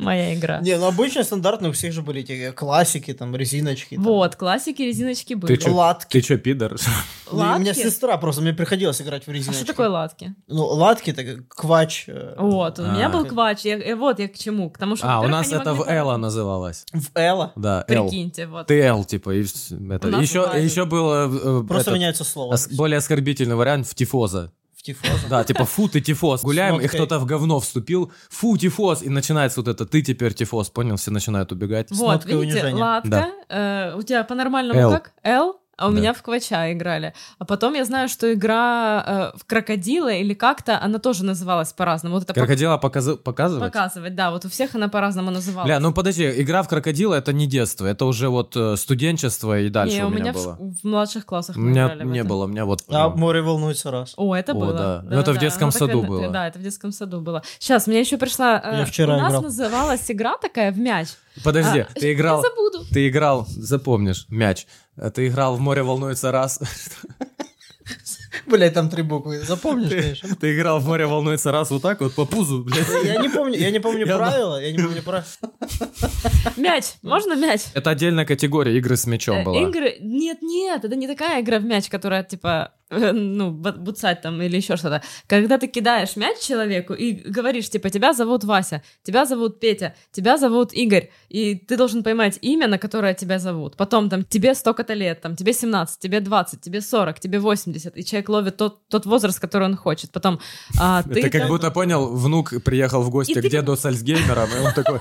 Моя игра. Не, ну обычно стандартные у всех же были эти классики, там, резиночки. там. Вот, классики, резиночки были. Ты чё, Латки. ты чё, пидор? Ну, У меня Латки? сестра просто, мне приходилось играть в А резиночки. что такое латки? Ну, латки, так квач. э, Вот, у меня А. был квач. Я, э, вот я к чему. К тому, что, А, у нас это в Элла называлось. В Элла. Да. Прикиньте, вот. Ты Л, типа, и это. Еще, еще было э, Просто меняется слово. более оскорбительный вариант в тифоза. В тифоза. Да, типа фу ты тифоз. Гуляем, и кто-то в говно вступил. Фу, тифоз. И начинается вот это ты теперь тифоз. Понял? Все начинают убегать. Вот, видите, унижения. латка. э, у тебя по-нормальному как? Л? А у Да. меня в Квача играли. А потом я знаю, что игра э, в Крокодила или как-то, она тоже называлась по-разному. Вот это пок- Крокодила показ- показывать? показывать, да, вот у всех она по-разному называлась. Бля, ну подожди, игра в крокодила это не детство, это уже вот э, студенчество и дальше не, у меня в, было. ш- в младших классах У меня в не было, у меня вот... А ну, море волнуется раз. О, это О, было. да. Ну, это в детском так саду было. Да, это в детском саду было. Сейчас, у меня еще пришла... э, Я вчера у нас играл. называлась игра такая в мяч. Подожди, А, ты играл... Я забуду. Ты играл, запомнишь, мяч. Ты играл в море волнуется раз. Блять, там три буквы. Запомнишь, конечно. Ты играл в море волнуется раз вот так вот по пузу, блядь. Я не помню, я не помню правила, я не помню правила. Мяч, можно мяч? Это отдельная категория игры с мячом Э, была. Игры... Нет, нет, это не такая игра в мяч, которая, типа, э, ну, бу- буцать там или еще что-то. Когда ты кидаешь мяч человеку и говоришь, типа, тебя зовут Вася, тебя зовут Петя, тебя зовут Игорь, и ты должен поймать имя, на которое тебя зовут. Потом там тебе столько-то лет, там тебе 17, тебе 20, тебе 40, тебе 80, и человек ловит тот, тот возраст, который он хочет. Потом а, ты Это как там- будто, понял, внук приехал в гости И к ты- деду с Альцгеймером, и он такой,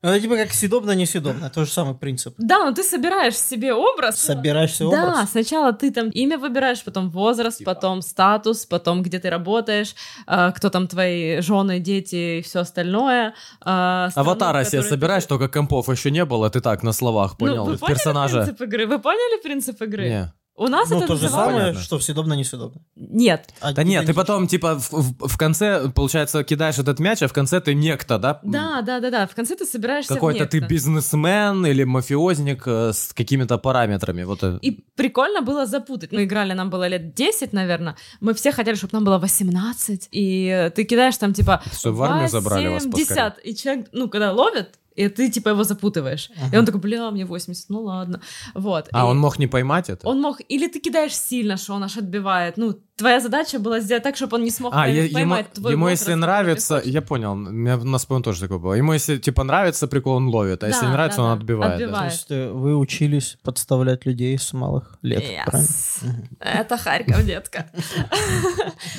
Ну, Это типа как съедобно, несъедобно. Тот же самый принцип. Да, но ты собираешь себе образ. Собираешься Да, образ. сначала ты там имя выбираешь, потом возраст, Типа. потом статус, потом где ты работаешь, а, кто там твои жены, дети и все остальное. а, страну, аватара себе которой ты- собираешь, только компов еще не было, ты так на словах Ну, понял, вы в поняли персонажа. принцип игры? Вы поняли принцип игры? Не. У нас Ну, это то же называлось- самое, Понятно. что съедобно, несъедобно. Нет. А Да нет, ты потом, типа, в, в- в конце, получается, кидаешь этот мяч, а в конце ты некто, да? Да, да, да, да. В конце ты собираешься Какой-то ты бизнесмен или мафиозник э, с какими-то параметрами. Вот это. И прикольно было запутать. Мы играли, нам было лет 10, наверное. Мы все хотели, чтобы нам было 18. И э, ты кидаешь там, типа, Что, в армию забрали вас 80. И человек, ну, когда ловит, и ты, типа, его запутываешь. И он такой, бля, мне 80, ну ладно. Вот. А, И он мог не поймать это? Он мог... Или ты кидаешь сильно, что он аж отбивает. Ну, твоя задача была сделать так, чтобы он не смог А, пой- е- ему, поймать твой ему возраст, если нравится, я понял, у меня на своем тоже такое было. Ему если типа нравится прикол, он ловит, а если Да, не нравится, да, он да. отбивает. да. То Отбивает. есть э, вы учились подставлять людей с малых лет, Yes. правильно? Это Харьков, детка.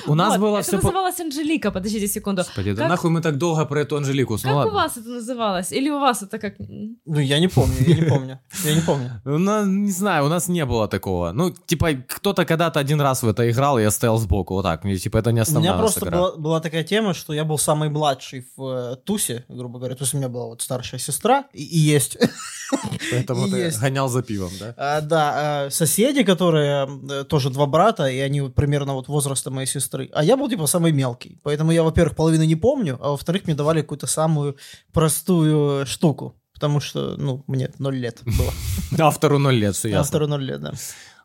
У нас было это все по... называлось Анжелика, подождите секунду. Господи, да нахуй мы так долго про эту Анжелику? Как у вас это называлось? Или у вас это как... Ну, я не помню, я не помню. Я не помню. Ну, не знаю, у нас не было такого. Ну, типа, кто-то когда-то один раз в это играл, и я стоял сбоку, вот так. Мне, типа, это не У основная меня у нас просто была, была такая тема, что я был самый младший в э, тусе, грубо говоря. То есть у меня была вот старшая сестра, и, и есть. Поэтому ты есть. гонял за пивом, да? А, да, а, соседи, которые э, тоже два брата, и они вот примерно вот возраста моей сестры. А я был типа самый мелкий. Поэтому я, во-первых, половины не помню, а во-вторых, мне давали какую-то самую простую штуку. Потому что, ну, мне ноль лет было. Автору ноль лет, все ясно. второй ноль лет, да.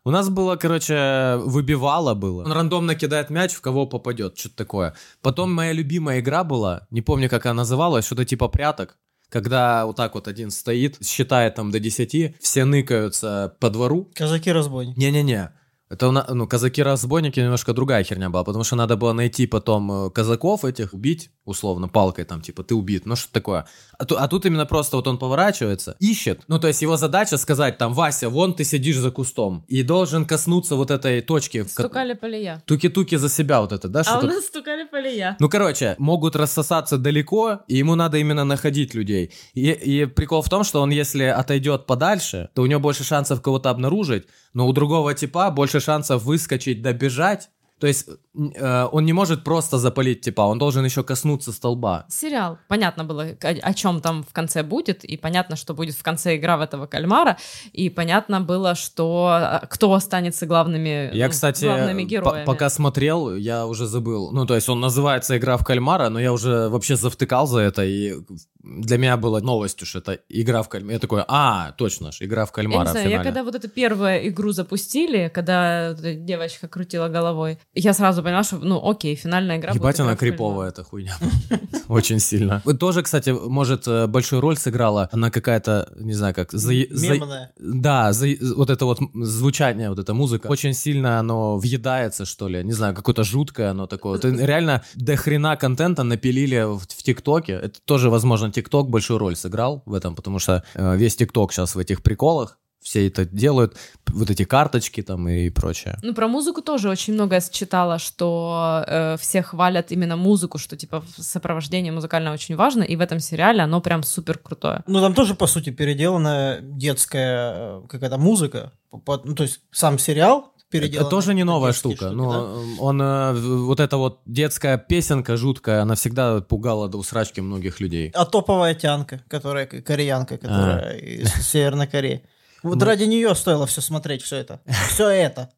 У нас было, короче, выбивало было. Он рандомно кидает мяч, в кого попадет, что-то такое. Потом моя любимая игра была, не помню, как она называлась, что-то типа пряток. Когда вот так вот один стоит, считает там до 10, все ныкаются по двору. Казаки-разбойники. Не-не-не. Это ну, казаки-разбойники немножко другая херня была, потому что надо было найти потом э, казаков этих, убить, условно, палкой там, типа, ты убит, ну что такое. А, ту- а тут именно просто вот он поворачивается, ищет, ну то есть его задача сказать там, Вася, вон ты сидишь за кустом, и должен коснуться вот этой точки. ко- Стукали полия. Туки-туки за себя вот это, да? А у что-то? нас стукали полия. Ну, короче, могут рассосаться далеко, и ему надо именно находить людей. И, и прикол в том, что он, если отойдет подальше, то у него больше шансов кого-то обнаружить, но у другого типа больше шансов выскочить, добежать. То есть э, он не может просто запалить типа, он должен еще коснуться столба. Сериал. Понятно было, о, о чем там в конце будет, и понятно, что будет в конце игра в этого кальмара, и понятно было, что а, кто останется главными, Я, ну, кстати, главными героями. пока смотрел, я уже забыл. Ну, то есть он называется «Игра в кальмара», но я уже вообще завтыкал за это, и для меня было новостью, что это «Игра в кальмара». Я такой, а, точно ж, «Игра в Я кальмара» не в знаю, я когда вот эту первую игру запустили, когда девочка крутила головой, я сразу поняла, что, ну, окей, финальная игра Ебать, будет она криповая, эта хуйня. Очень сильно. Вот Тоже, кстати, может, э, большую роль сыграла. Она какая-то, не знаю, как... Мемная. Да, вот это вот звучание, вот эта музыка, очень сильно оно въедается, что ли. Не знаю, какое-то жуткое оно такое. Вот реально до хрена контента напилили в, в ТикТоке. Это тоже, возможно, ТикТок большую роль сыграл в этом, потому что э, весь ТикТок сейчас в этих приколах. Все это делают, вот эти карточки там и прочее. Ну, про музыку тоже очень много я читала, что э, все хвалят именно музыку, что, типа, сопровождение музыкальное очень важно, и в этом сериале оно прям супер крутое. Ну, там тоже, по сути, переделанная детская э, какая-то музыка. Ну, то есть сам сериал переделан. Это тоже не новая штука. штуки, но да? он э, вот эта вот детская песенка жуткая, она всегда пугала до усрачки многих людей. А топовая тянка, которая кореянка, которая из Северной Кореи. Вот Ну. ради нее стоило все смотреть, все это. Все это.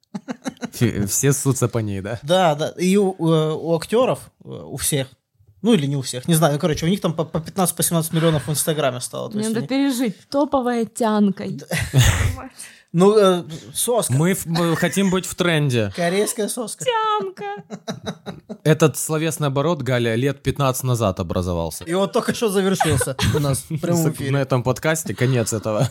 Все ссутся по ней, да? Да, да. И у, э, у актеров, э, у всех, ну или не у всех, не знаю, ну, короче, у них там по, по 15-17 миллионов в Инстаграме стало. То Мне надо они- пережить топовая тянкой. Ну, э, соска. Мы, в- мы хотим быть в тренде. Корейская соска. Тямка. Этот словесный оборот, Галя, лет 15 назад образовался. И вот только что завершился у нас в прямом На эфире. этом подкасте конец этого.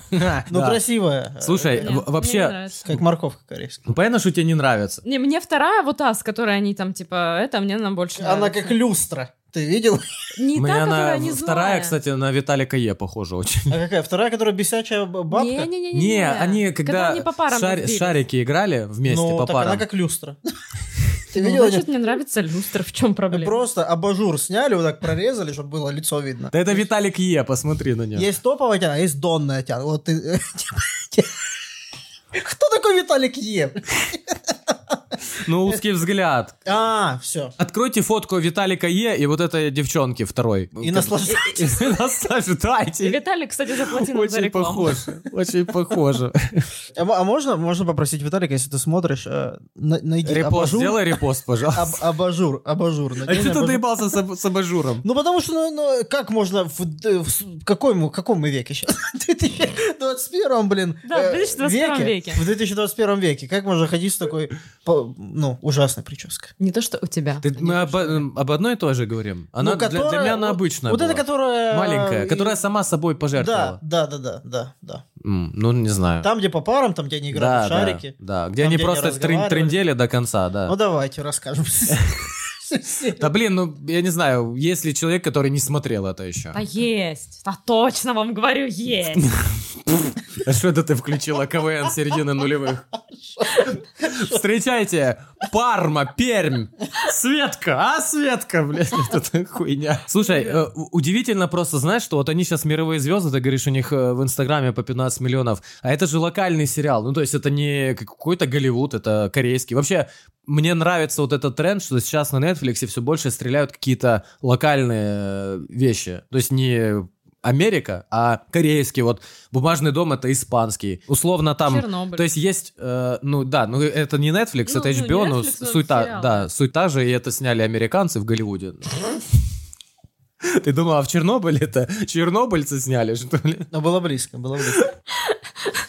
Ну, красивая. Слушай, вообще. Как морковка корейская. ну, понятно, что тебе не нравится. Не, мне вторая, вот та, с которой они там, типа, это мне нам больше Она как люстра. Ты видел? Не У та, которая она не вторая, злая. кстати, на Виталика Е похожа очень. А какая? Вторая, которая бесячая бабка? Не-не-не. Не, они когда они по парам шар- шарики играли вместе Ну, по так она парам. как люстра. Ты Ну, видел? значит, мне нравится люстр, в чем проблема? Просто абажур сняли, вот так прорезали, чтобы было лицо видно. Да это Виталик Е, посмотри на него. Есть топовая тяна, есть донная тяна. Вот ты... Кто такой Виталик Е? Ну, узкий взгляд. А, все. Откройте фотку Виталика Е и вот этой девчонки второй. И наслаждайтесь. И наслаждайтесь. Виталик, кстати, заплатил за Очень рекламу. похоже. Очень похоже. А а можно, можно попросить Виталика, если ты смотришь, э, на- найди Репост, сделай репост, пожалуйста. абажур, абажур. А что ты доебался с аб- с абажуром? Ну, потому что, ну, ну, как можно в, каком, мы- веке сейчас? В 2021, блин, Да, в э, 2021 веке. В 2021 веке. Как можно ходить с такой, ну, ужасной прической? Не то, что у тебя. Ты- мы об, об одной и той же говорим. Она Ну, для- для, которая- меня она вот- обычная Вот была. это, которая... Маленькая, э, которая сама собой Да, пожертвовала. да, да, да, да, да. М, ну, не знаю. Там, где по парам, там, где они играют в да, шарики. Да, где Там, они где они просто трендели до конца, да. Ну, давайте расскажем. Да блин, ну я не знаю, есть ли человек, который не смотрел это еще? Да есть. Да точно вам говорю, есть. А что это ты включила КВН середины нулевых? Встречайте, Парма, Пермь, Светка, а Светка, блядь, вот эта хуйня. Слушай, э, удивительно просто, знаешь, что вот они сейчас мировые звезды, ты говоришь, у них э, в Инстаграме по 15 миллионов, а это же локальный сериал, ну то есть это не какой-то Голливуд, это корейский. Вообще, мне нравится вот этот тренд, что сейчас на Netflix все больше стреляют какие-то локальные э, вещи. То есть не Америка, а корейский. Вот «Бумажный дом» — это испанский. Условно там... Чернобыль. То есть есть, э, ну да, ну это не Netflix, Ну, это ну, HBO, но Netflix, но суть та, да, суть та же, и это сняли американцы в Голливуде. Ты думал, а в Чернобыле это чернобыльцы сняли, что ли? Но было близко, было близко.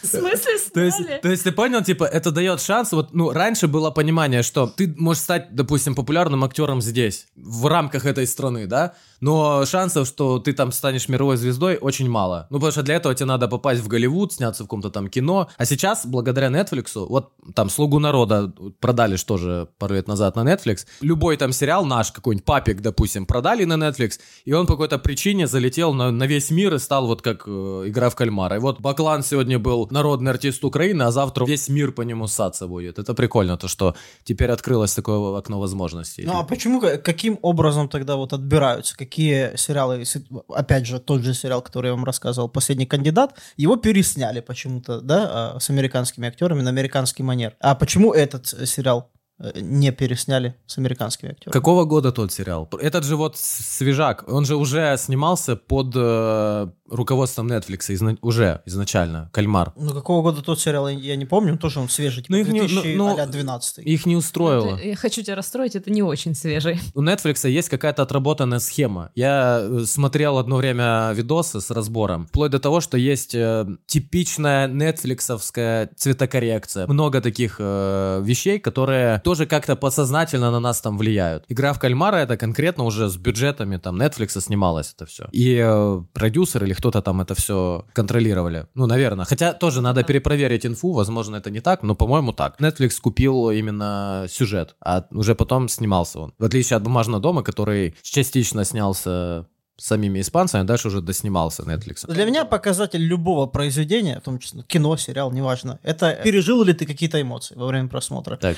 В смысле То есть, то есть ты понял, типа, это дает шанс. Вот, ну, раньше было понимание, что ты можешь стать, допустим, популярным актером здесь, в рамках этой страны, да, но шансов, что ты там станешь мировой звездой, очень мало. Ну, потому что для этого тебе надо попасть в Голливуд, сняться в каком-то там кино. А сейчас, благодаря Netflix, вот там «Слугу народа» продали что же пару лет назад на Netflix. Любой там сериал наш, какой-нибудь «Папик», допустим, продали на Netflix, и он по какой-то причине залетел на, на весь мир и стал вот как э, игра в кальмара. И вот Баклан сегодня был народный артист Украины, а завтра весь мир по нему ссаться будет. Это прикольно, то, что теперь открылось такое окно возможностей. Ну, а почему, ка- каким образом тогда вот отбираются? Какие сериалы, опять же, тот же сериал, который я вам рассказывал, «Последний кандидат», его пересняли почему-то, да, а, с американскими актерами на американский манер. А почему этот сериал не пересняли с американскими актерами? Какого года тот сериал? Этот же вот свежак, он же уже снимался под э, руководством Netflix изна- уже изначально, «Кальмар». Ну, какого года тот сериал, я не помню, тоже он свежий, типа Ну, их не- ну, ну, 2012 Их не устроило. Это- Я хочу тебя расстроить, это не очень свежий. У Netflix есть какая-то отработанная схема. Я э, смотрел одно время видосы с разбором, вплоть до того, что есть э, типичная нетфликсовская цветокоррекция. Много таких э, вещей, которые тоже как-то подсознательно на нас там влияют. Игра в кальмара это конкретно уже с бюджетами там Netflix снималось это все. И э, продюсер или кто-то там это все контролировали. Ну, наверное. Хотя тоже надо перепроверить инфу, возможно, это не так, но, по-моему, так. Netflix купил именно сюжет, а уже потом снимался он. В отличие от «Бумажного дома», который частично снялся самими испанцами, а дальше уже доснимался Netflix. Для меня показатель любого произведения, в том числе кино, сериал, неважно, это пережил ли ты какие-то эмоции во время просмотра. Так.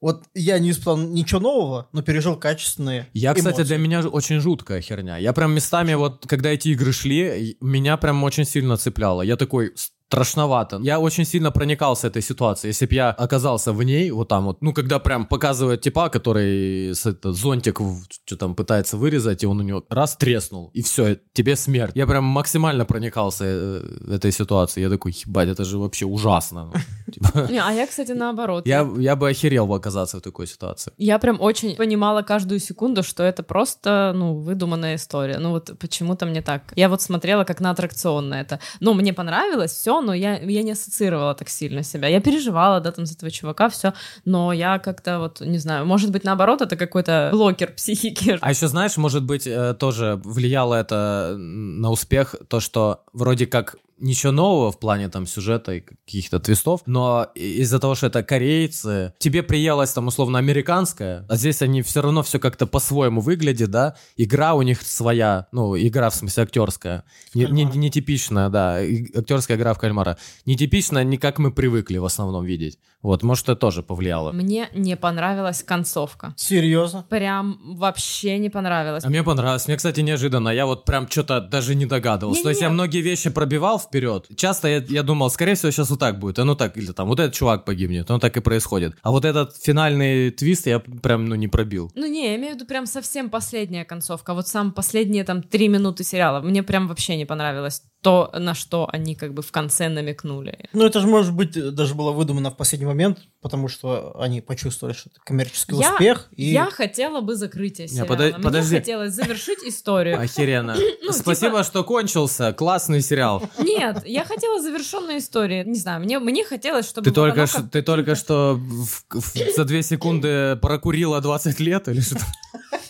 Вот я не испытал ничего нового, но пережил качественные Я, кстати, эмоции. для меня очень жуткая херня. Я прям местами, вот, когда эти игры шли, меня прям очень сильно цепляло. Я такой, страшновато. Я очень сильно проникался этой ситуацией. Если бы я оказался в ней, вот там вот, ну, когда прям показывают типа, который с это, зонтик что там пытается вырезать, и он у него раз треснул, и все, тебе смерть. Я прям максимально проникался э, этой ситуацией. Я такой, ебать, это же вообще ужасно. Ну, типа, Не, а я, кстати, наоборот. Я, я бы охерел бы оказаться в такой ситуации. Я прям очень понимала каждую секунду, что это просто, ну, выдуманная история. Ну, вот почему-то мне так. Я вот смотрела как на аттракцион на это. Ну, мне понравилось все, но я, я не ассоциировала так сильно себя. Я переживала, да, там за этого чувака, все, но я как-то вот, не знаю, может быть, наоборот, это какой-то блокер психики. А еще, знаешь, может быть, э, тоже влияло это на успех, то, что вроде как ничего нового в плане там сюжета и каких-то твистов, но из-за того, что это корейцы, тебе приелось там условно американская, а здесь они все равно все как-то по-своему выглядят, да, игра у них своя, ну, игра в смысле актерская, не, не, не типичная, да, актерская игра в кальмара, не типичная, не как мы привыкли в основном видеть. Вот, может, это тоже повлияло. Мне не понравилась концовка. Серьезно? Прям вообще не понравилось. А мне понравилось. Мне, кстати, неожиданно. Я вот прям что-то даже не догадывался. Не, То есть я многие вещи пробивал вперед. Часто я, я думал, скорее всего, сейчас вот так будет. А ну так, или там, вот этот чувак погибнет. Оно так и происходит. А вот этот финальный твист я прям, ну, не пробил. Ну не, я имею в виду прям совсем последняя концовка. Вот сам последние там три минуты сериала. Мне прям вообще не понравилось то, на что они как бы в конце намекнули. Ну, это же, может быть, даже было выдумано в последний момент, потому что они почувствовали, что это коммерческий я, успех. И... Я хотела бы закрытие сериала. Подо- Мне подожди. хотелось завершить историю. Охеренно. Ну, Спасибо, типа... что кончился. Классный сериал. Нет, я хотела завершенную историю. Не знаю, мне, мне хотелось, чтобы... Ты только, ш... ты только что в, в, за две секунды прокурила 20 лет или что?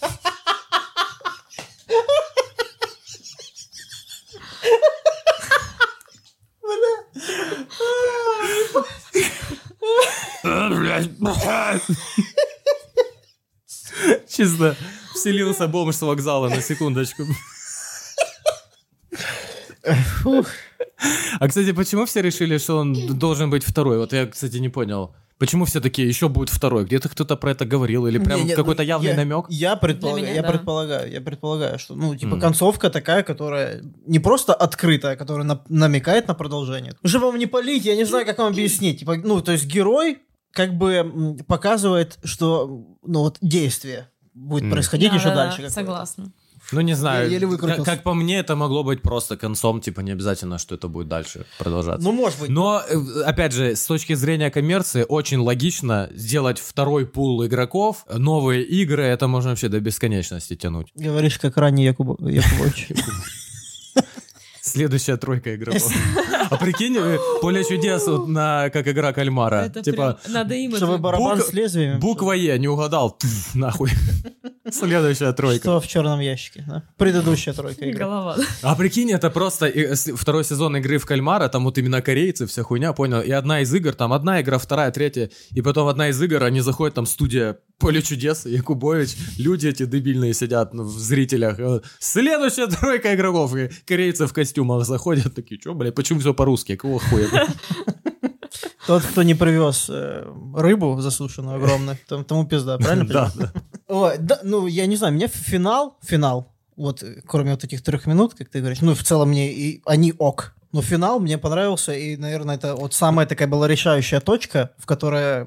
Чисто вселился бомж с вокзала на секундочку. А, кстати, почему все решили, что он должен быть второй? Вот я, кстати, не понял. Почему все такие, еще будет второй? Где-то кто-то про это говорил или прям не, какой-то ну, явный я, намек? Я, предполагаю, меня, я да. предполагаю, я предполагаю, что, ну, типа, mm. концовка такая, которая не просто открытая, которая на, намекает на продолжение. Уже вам не полить, я не знаю, как вам объяснить. Типа, ну, то есть герой как бы показывает, что, ну, вот действие будет mm. происходить да, еще да, дальше. Да, согласна. Ну, не знаю. Еле как, как по мне, это могло быть просто концом, типа, не обязательно, что это будет дальше продолжаться. Ну, может быть. Но, э, опять же, с точки зрения коммерции, очень логично сделать второй пул игроков, новые игры, это можно вообще до бесконечности тянуть. Говоришь, как ранее Якуб... Якубович. Следующая тройка игроков. А прикинь, э, поле чудес вот на как игра кальмара. Это типа надо им Чтобы барабан с лезвием. Буква Е не угадал. Нахуй. Следующая тройка. Что в черном ящике, да? Предыдущая тройка игры. Голова. А прикинь, это просто второй сезон игры в кальмара, там вот именно корейцы, вся хуйня, понял? И одна из игр, там одна игра, вторая, третья, и потом одна из игр, они заходят, там студия Поле чудес, Якубович, люди эти дебильные сидят в зрителях. Э, следующая тройка игроков, корейцы в костюмах заходят, такие, что, блядь, почему все по-русски, какого хуя? Тот, кто не привез э, рыбу засушенную огромную, тому пизда, правильно? Да. Ну, я не знаю, мне финал, финал, вот кроме вот этих трех минут, как ты говоришь, ну, в целом мне и они ок. Но финал мне понравился, и, наверное, это вот самая такая была решающая точка, в которой,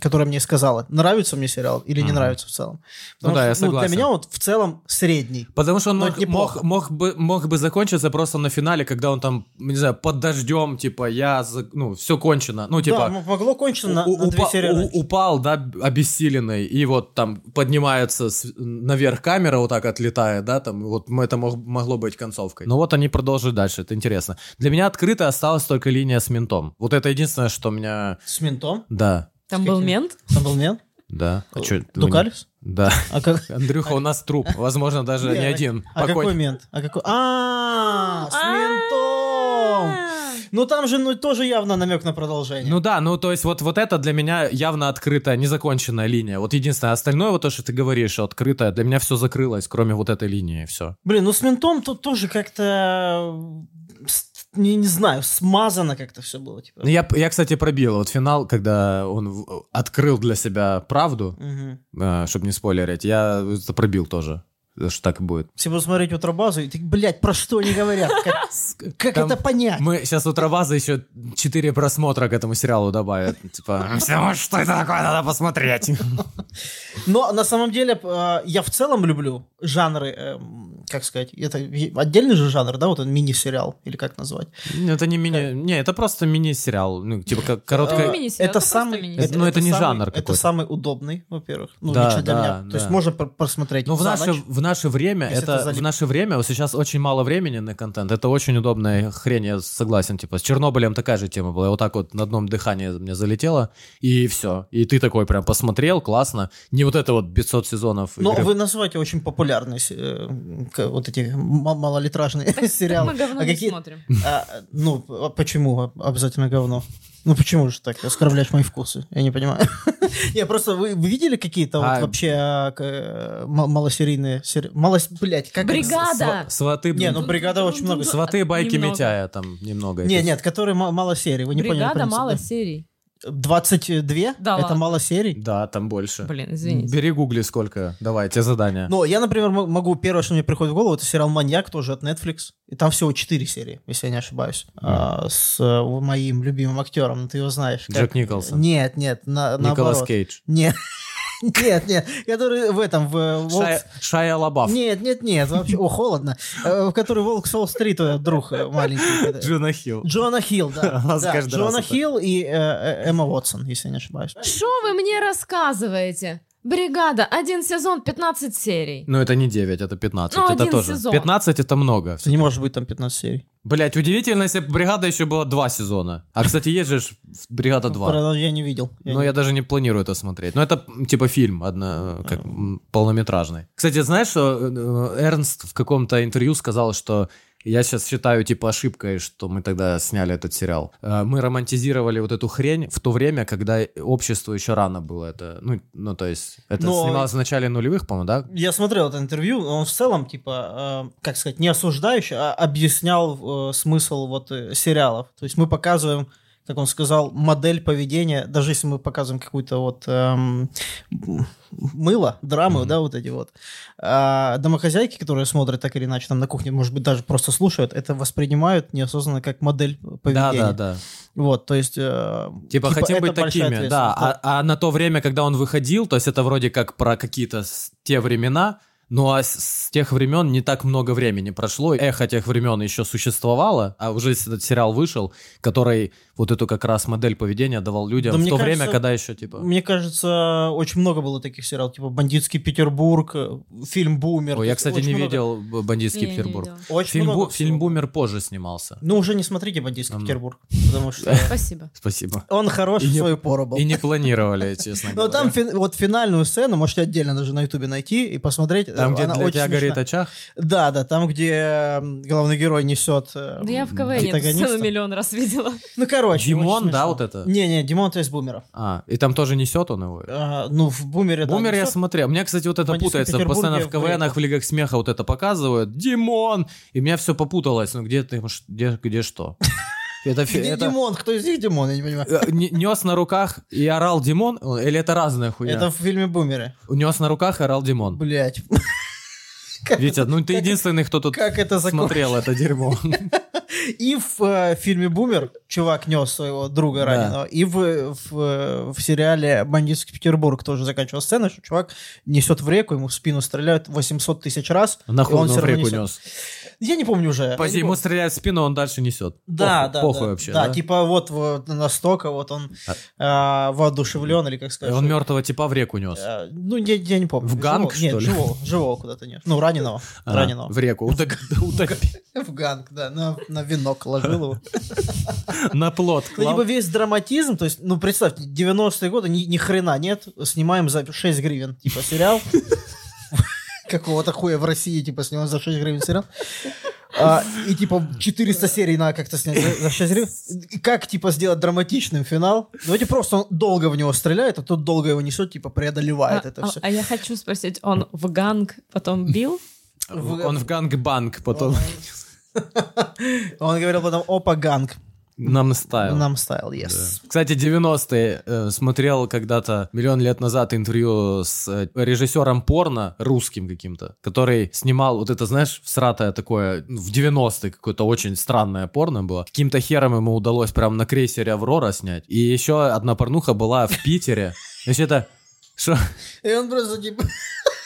которая мне сказала, нравится мне сериал или не нравится в целом. Потому ну да, я согласен. Ну, для меня вот в целом средний. Потому что он мог, мог, мог, бы, мог бы закончиться просто на финале, когда он там, не знаю, под дождем, типа, я, ну, все кончено. Ну, типа... Да, могло кончиться на, на две серии у, Упал, да, обессиленный, и вот там поднимается с, наверх камера вот так отлетает, да, там, вот это мог, могло быть концовкой. Но вот они продолжат дальше, это интересно. Для меня открыто осталась только линия с ментом. Вот это единственное, что меня... С ментом? Да. Там был мент? Там был мент? Да. А чё, Дукалис? Да. А как... Андрюха, у нас труп. Возможно, даже не один. А какой мент? А какой? А, с ментом! Ну там же ну, тоже явно намек на продолжение. Ну да, ну то есть вот, вот это для меня явно открытая, незаконченная линия. Вот единственное, остальное вот то, что ты говоришь, открытое, для меня все закрылось, кроме вот этой линии, все. Блин, ну с ментом тут тоже как-то не, не знаю, смазано как-то все было. Типа. Ну, я, я, кстати, пробил вот финал, когда он открыл для себя правду, угу. э, чтобы не спойлерить, я это пробил тоже. Что так и будет. Все будут смотреть Утробазу и ты, блядь, про что они говорят? Как, как это понять? Мы сейчас Утробаза еще 4 просмотра к этому сериалу добавят. Типа, что это такое, надо посмотреть. Но на самом деле э, я в целом люблю жанры, эм, как сказать, это отдельный же жанр, да, вот он мини-сериал, или как назвать? Ну, Это не мини... Не, это просто мини-сериал. Ну, типа как Это короткая... мини-сериал, это это просто самый, мини-сериал. Это- ну, это не самый- жанр Это какой-то. самый удобный, во-первых, ну, Да, лично для да, меня. То есть да. можно пр- просмотреть Ну, в наше, ночь. в наше время, это, за- в наше время, вот сейчас очень мало времени на контент, это очень удобная хрень, я согласен, типа, с Чернобылем такая же тема была, я вот так вот на одном дыхании мне залетело, и все, и ты такой прям посмотрел, классно, не вот это вот 500 сезонов Но игры. вы называете очень популярные се- э, вот эти малолитражные сериалы. Мы говно А не какие- смотрим. А, ну, а почему обязательно говно? Ну почему же так оскорблять мои вкусы? Я не понимаю. Не, просто вы, вы видели какие-то А- вот вообще а, э, м- малосерийные? Малос... Блять, как Бригада! Сва- Сваты, Не, ну бригада очень много. сваты байки. Митяя там немного. Не, это- нет, которые ма- мало серий. Вы не поняли. Бригада мало серий. 22? Да Это ладно. мало серий? Да, там больше. Блин, извините. Бери гугли сколько, давай, тебе задание. Ну, я, например, могу, первое, что мне приходит в голову, это сериал «Маньяк», тоже от Netflix. И там всего 4 серии, если я не ошибаюсь. А, с э, моим любимым актером, ну, ты его знаешь. как- Джек Николсон. Нет, нет, на, Николас наоборот. Кейдж. Нет, нет, нет, который в этом, в э, Волк... Шая, Шая Лабаф. Нет, нет, нет, вообще, о, холодно. Э, В который Волк с Уолл-стрит, э, друг э, маленький. Джона Хилл. Джона Хилл, да. Джона. Хилл и э, э, Эмма Уотсон, если я не ошибаюсь. Что вы мне рассказываете? Бригада, один сезон, 15 серий. Ну, это не 9, это 15. Ну, это один тоже. сезон. 15 это много. Не может быть там 15 серий. Блять, удивительно, если бы бригада еще была два сезона. А, кстати, есть же ж бригада 2. Правда, Я не видел. Я Но не- я даже не планирую это смотреть. Но это типа фильм, одно, как м, полнометражный. Кстати, знаешь, что э, Эрнст в каком-то интервью сказал, что я сейчас считаю типа ошибкой, что мы тогда сняли этот сериал. Э, Мы романтизировали вот эту хрень в то время, когда обществу еще рано было это. Ну, ну то есть, это Но- снималось в начале нулевых, по-моему, да? Я смотрел это интервью, он в целом, типа, э, как сказать, не осуждающий, а объяснял э, смысл вот э, сериалов. То есть мы показываем, как он сказал, модель поведения, даже если мы показываем какую-то вот эм, мыло, драмы, да, вот эти вот, а домохозяйки, которые смотрят так или иначе там на кухне, может быть, даже просто слушают, это воспринимают неосознанно как модель Да, поведения. да, да. Вот, то есть... э, Типа, хотим это быть такими, да. А, а на то время, когда он выходил, то есть это вроде как про какие-то те времена, ну а с, с тех времен не так много времени прошло, эхо тех времен еще существовало, а уже этот сериал вышел, который вот эту как раз модель поведения давал людям Да в то кажется, время, когда еще типа... Мне кажется, очень много было таких сериалов, типа «Бандитский Петербург», э, фильм «Бумер». Ой, я, кстати, очень не много- видел «Б- «Бандитский Я не Петербург». Очень Фильм, много Бу- фильм. «Бумер» позже снимался. Ну, уже не смотрите «Бандитский Ну. Петербург», потому что Спасибо. Спасибо. он хорош в свою пору был. И не планировали, честно Но там вот финальную сцену можете отдельно даже на ютубе найти и посмотреть. Там, где для тебя горит очаг. Да, да, там, где главный герой несет... э, Да я в КВН сцену миллион раз видела. Ну, короче. Димон, очень да, смешно. вот это? Не-не, Димон то есть Бумера. А, и там тоже несет он его? А, ну, в Бумере, да, Бумер я несет. смотрел. У меня, кстати, вот это Бандитском путается. Постоянно в КВНах, в Лигах Смеха вот это показывают. Димон! И у меня все попуталось. Ну, где ты, ш- где, где что? Это, Где это Димон? Кто из них Димон? Я не понимаю. э, не- нес на руках и орал Димон? Или это разная хуйня? Это в фильме «Бумере». Нес на руках и орал Димон. Блять. Витя, ну ты единственный, кто тут Как это смотрел это дерьмо. И в э, фильме «Бумер» чувак нес своего друга раненого, и в, в, э, в сериале «Бандитский Петербург» тоже заканчивал сцена, что чувак несет в реку, ему в спину стреляют 800 тысяч раз, и Нахуй он он всё в равно реку несет. нес. Я не помню уже. По Я не ему помню. стреляют в спину, он дальше несет. Да, Похуй- да, Похуй да. вообще, да, да? типа вот, вот настолько вот он а, воодушевлен, или как сказать. Он что- мертвого типа в реку нес. А, Ну, я, я не помню. В ганг, Живого- Нет, что ли? живого, живого куда-то нет. Ну, раненого. А, раненого. В реку. В ганг, да, на, на венок ложил его. На плот Ну, либо весь драматизм, то есть, ну, представьте, 90-е годы ни, ни хрена нет, снимаем за 6 гривен, типа, сериал. Какого-то хуя в России, типа, снимаем за 6 гривен сериал. А, и, типа, 400 серий надо как-то снять за, за 6 гривен. И как, типа, сделать драматичным финал? Давайте просто он долго в него стреляет, а тот долго его несет, типа, преодолевает А, это а- все. а я хочу спросить, он в ганг потом бил? В- Он в gang bang потом. Он говорил потом, опа, Gangnam Style. Nam Style, yes. Да. Кстати, 90-е э, смотрел когда-то миллион лет назад интервью с э, режиссером порно, русским каким-то, который снимал вот это, знаешь, всратое такое, ну, в 90-е какое-то очень странное порно было. Каким-то хером ему удалось прям на крейсере Аврора снять. И еще одна порнуха была в Питере. То есть это... Что? И он просто, типа...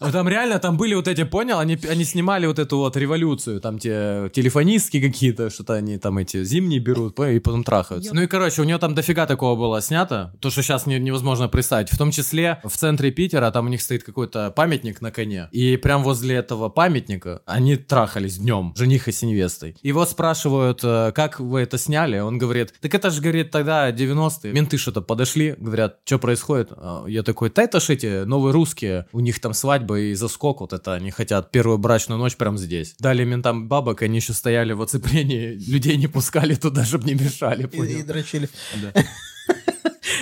Ну, Там реально, там были вот эти, понял, они, они снимали вот эту вот революцию, там те телефонистки какие-то, что-то они там эти зимние берут, и потом трахаются. Ну и, короче, у нее там дофига такого было снято, то, что сейчас не- невозможно представить. В том числе в центре Питера, там у них стоит какой-то памятник на коне, и прям возле этого памятника они трахались днем, жених и с невестой. Вот спрашивают, э, как вы это сняли? Он говорит, так это же, говорит, тогда 90-е. Менты что-то подошли, говорят, что происходит? А Я такой, да это ж эти новые русские, у них там свадьба и заскок, вот это они хотят первую брачную ночь прям здесь. Дали ментам бабок, они еще стояли в оцеплении, людей не пускали туда, чтобы не мешали. И, понял? и дрочили. Да.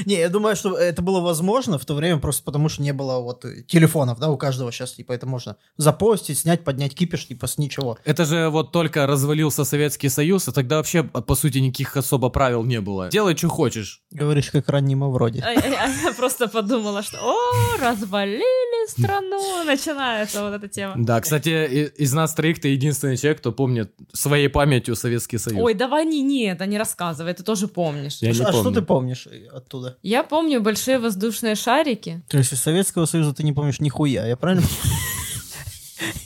Не, я думаю, что это было возможно в то время просто потому, что не было вот э, телефонов, да, у каждого сейчас, типа, это можно запостить, снять, поднять кипиш, типа, с ничего. Это же вот только развалился Советский Союз, и тогда вообще, по сути, никаких особо правил не было. Делай, что хочешь. Говоришь, как раннему вроде. А я, а я просто подумала, что о, развалили страну, начинается вот эта тема. Да, кстати, из нас троих ты единственный человек, кто помнит своей памятью Советский Союз. Ой, давай не, не, это не рассказывай, ты тоже помнишь. Я не а что помню. ты помнишь э, Я помню большие воздушные шарики. То есть из Советского Союза ты не помнишь нихуя, я правильно?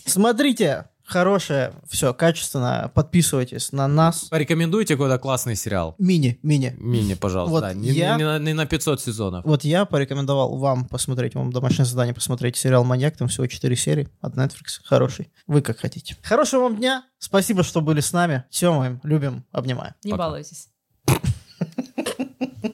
Смотрите, хорошее, все, качественно, подписывайтесь на нас. Порекомендуйте какой-то классный сериал. Мини, мини. Мини, пожалуйста. Вот да, не, я- не на, не на 500 сезонов. Вот я порекомендовал вам посмотреть, вам домашнее задание посмотреть сериал «Маньяк», там всего 4 серии от Netflix, хороший. Вы как хотите. Хорошего вам дня, спасибо, что были с нами. Все, мы любим, обнимаем. Не Пока. балуйтесь.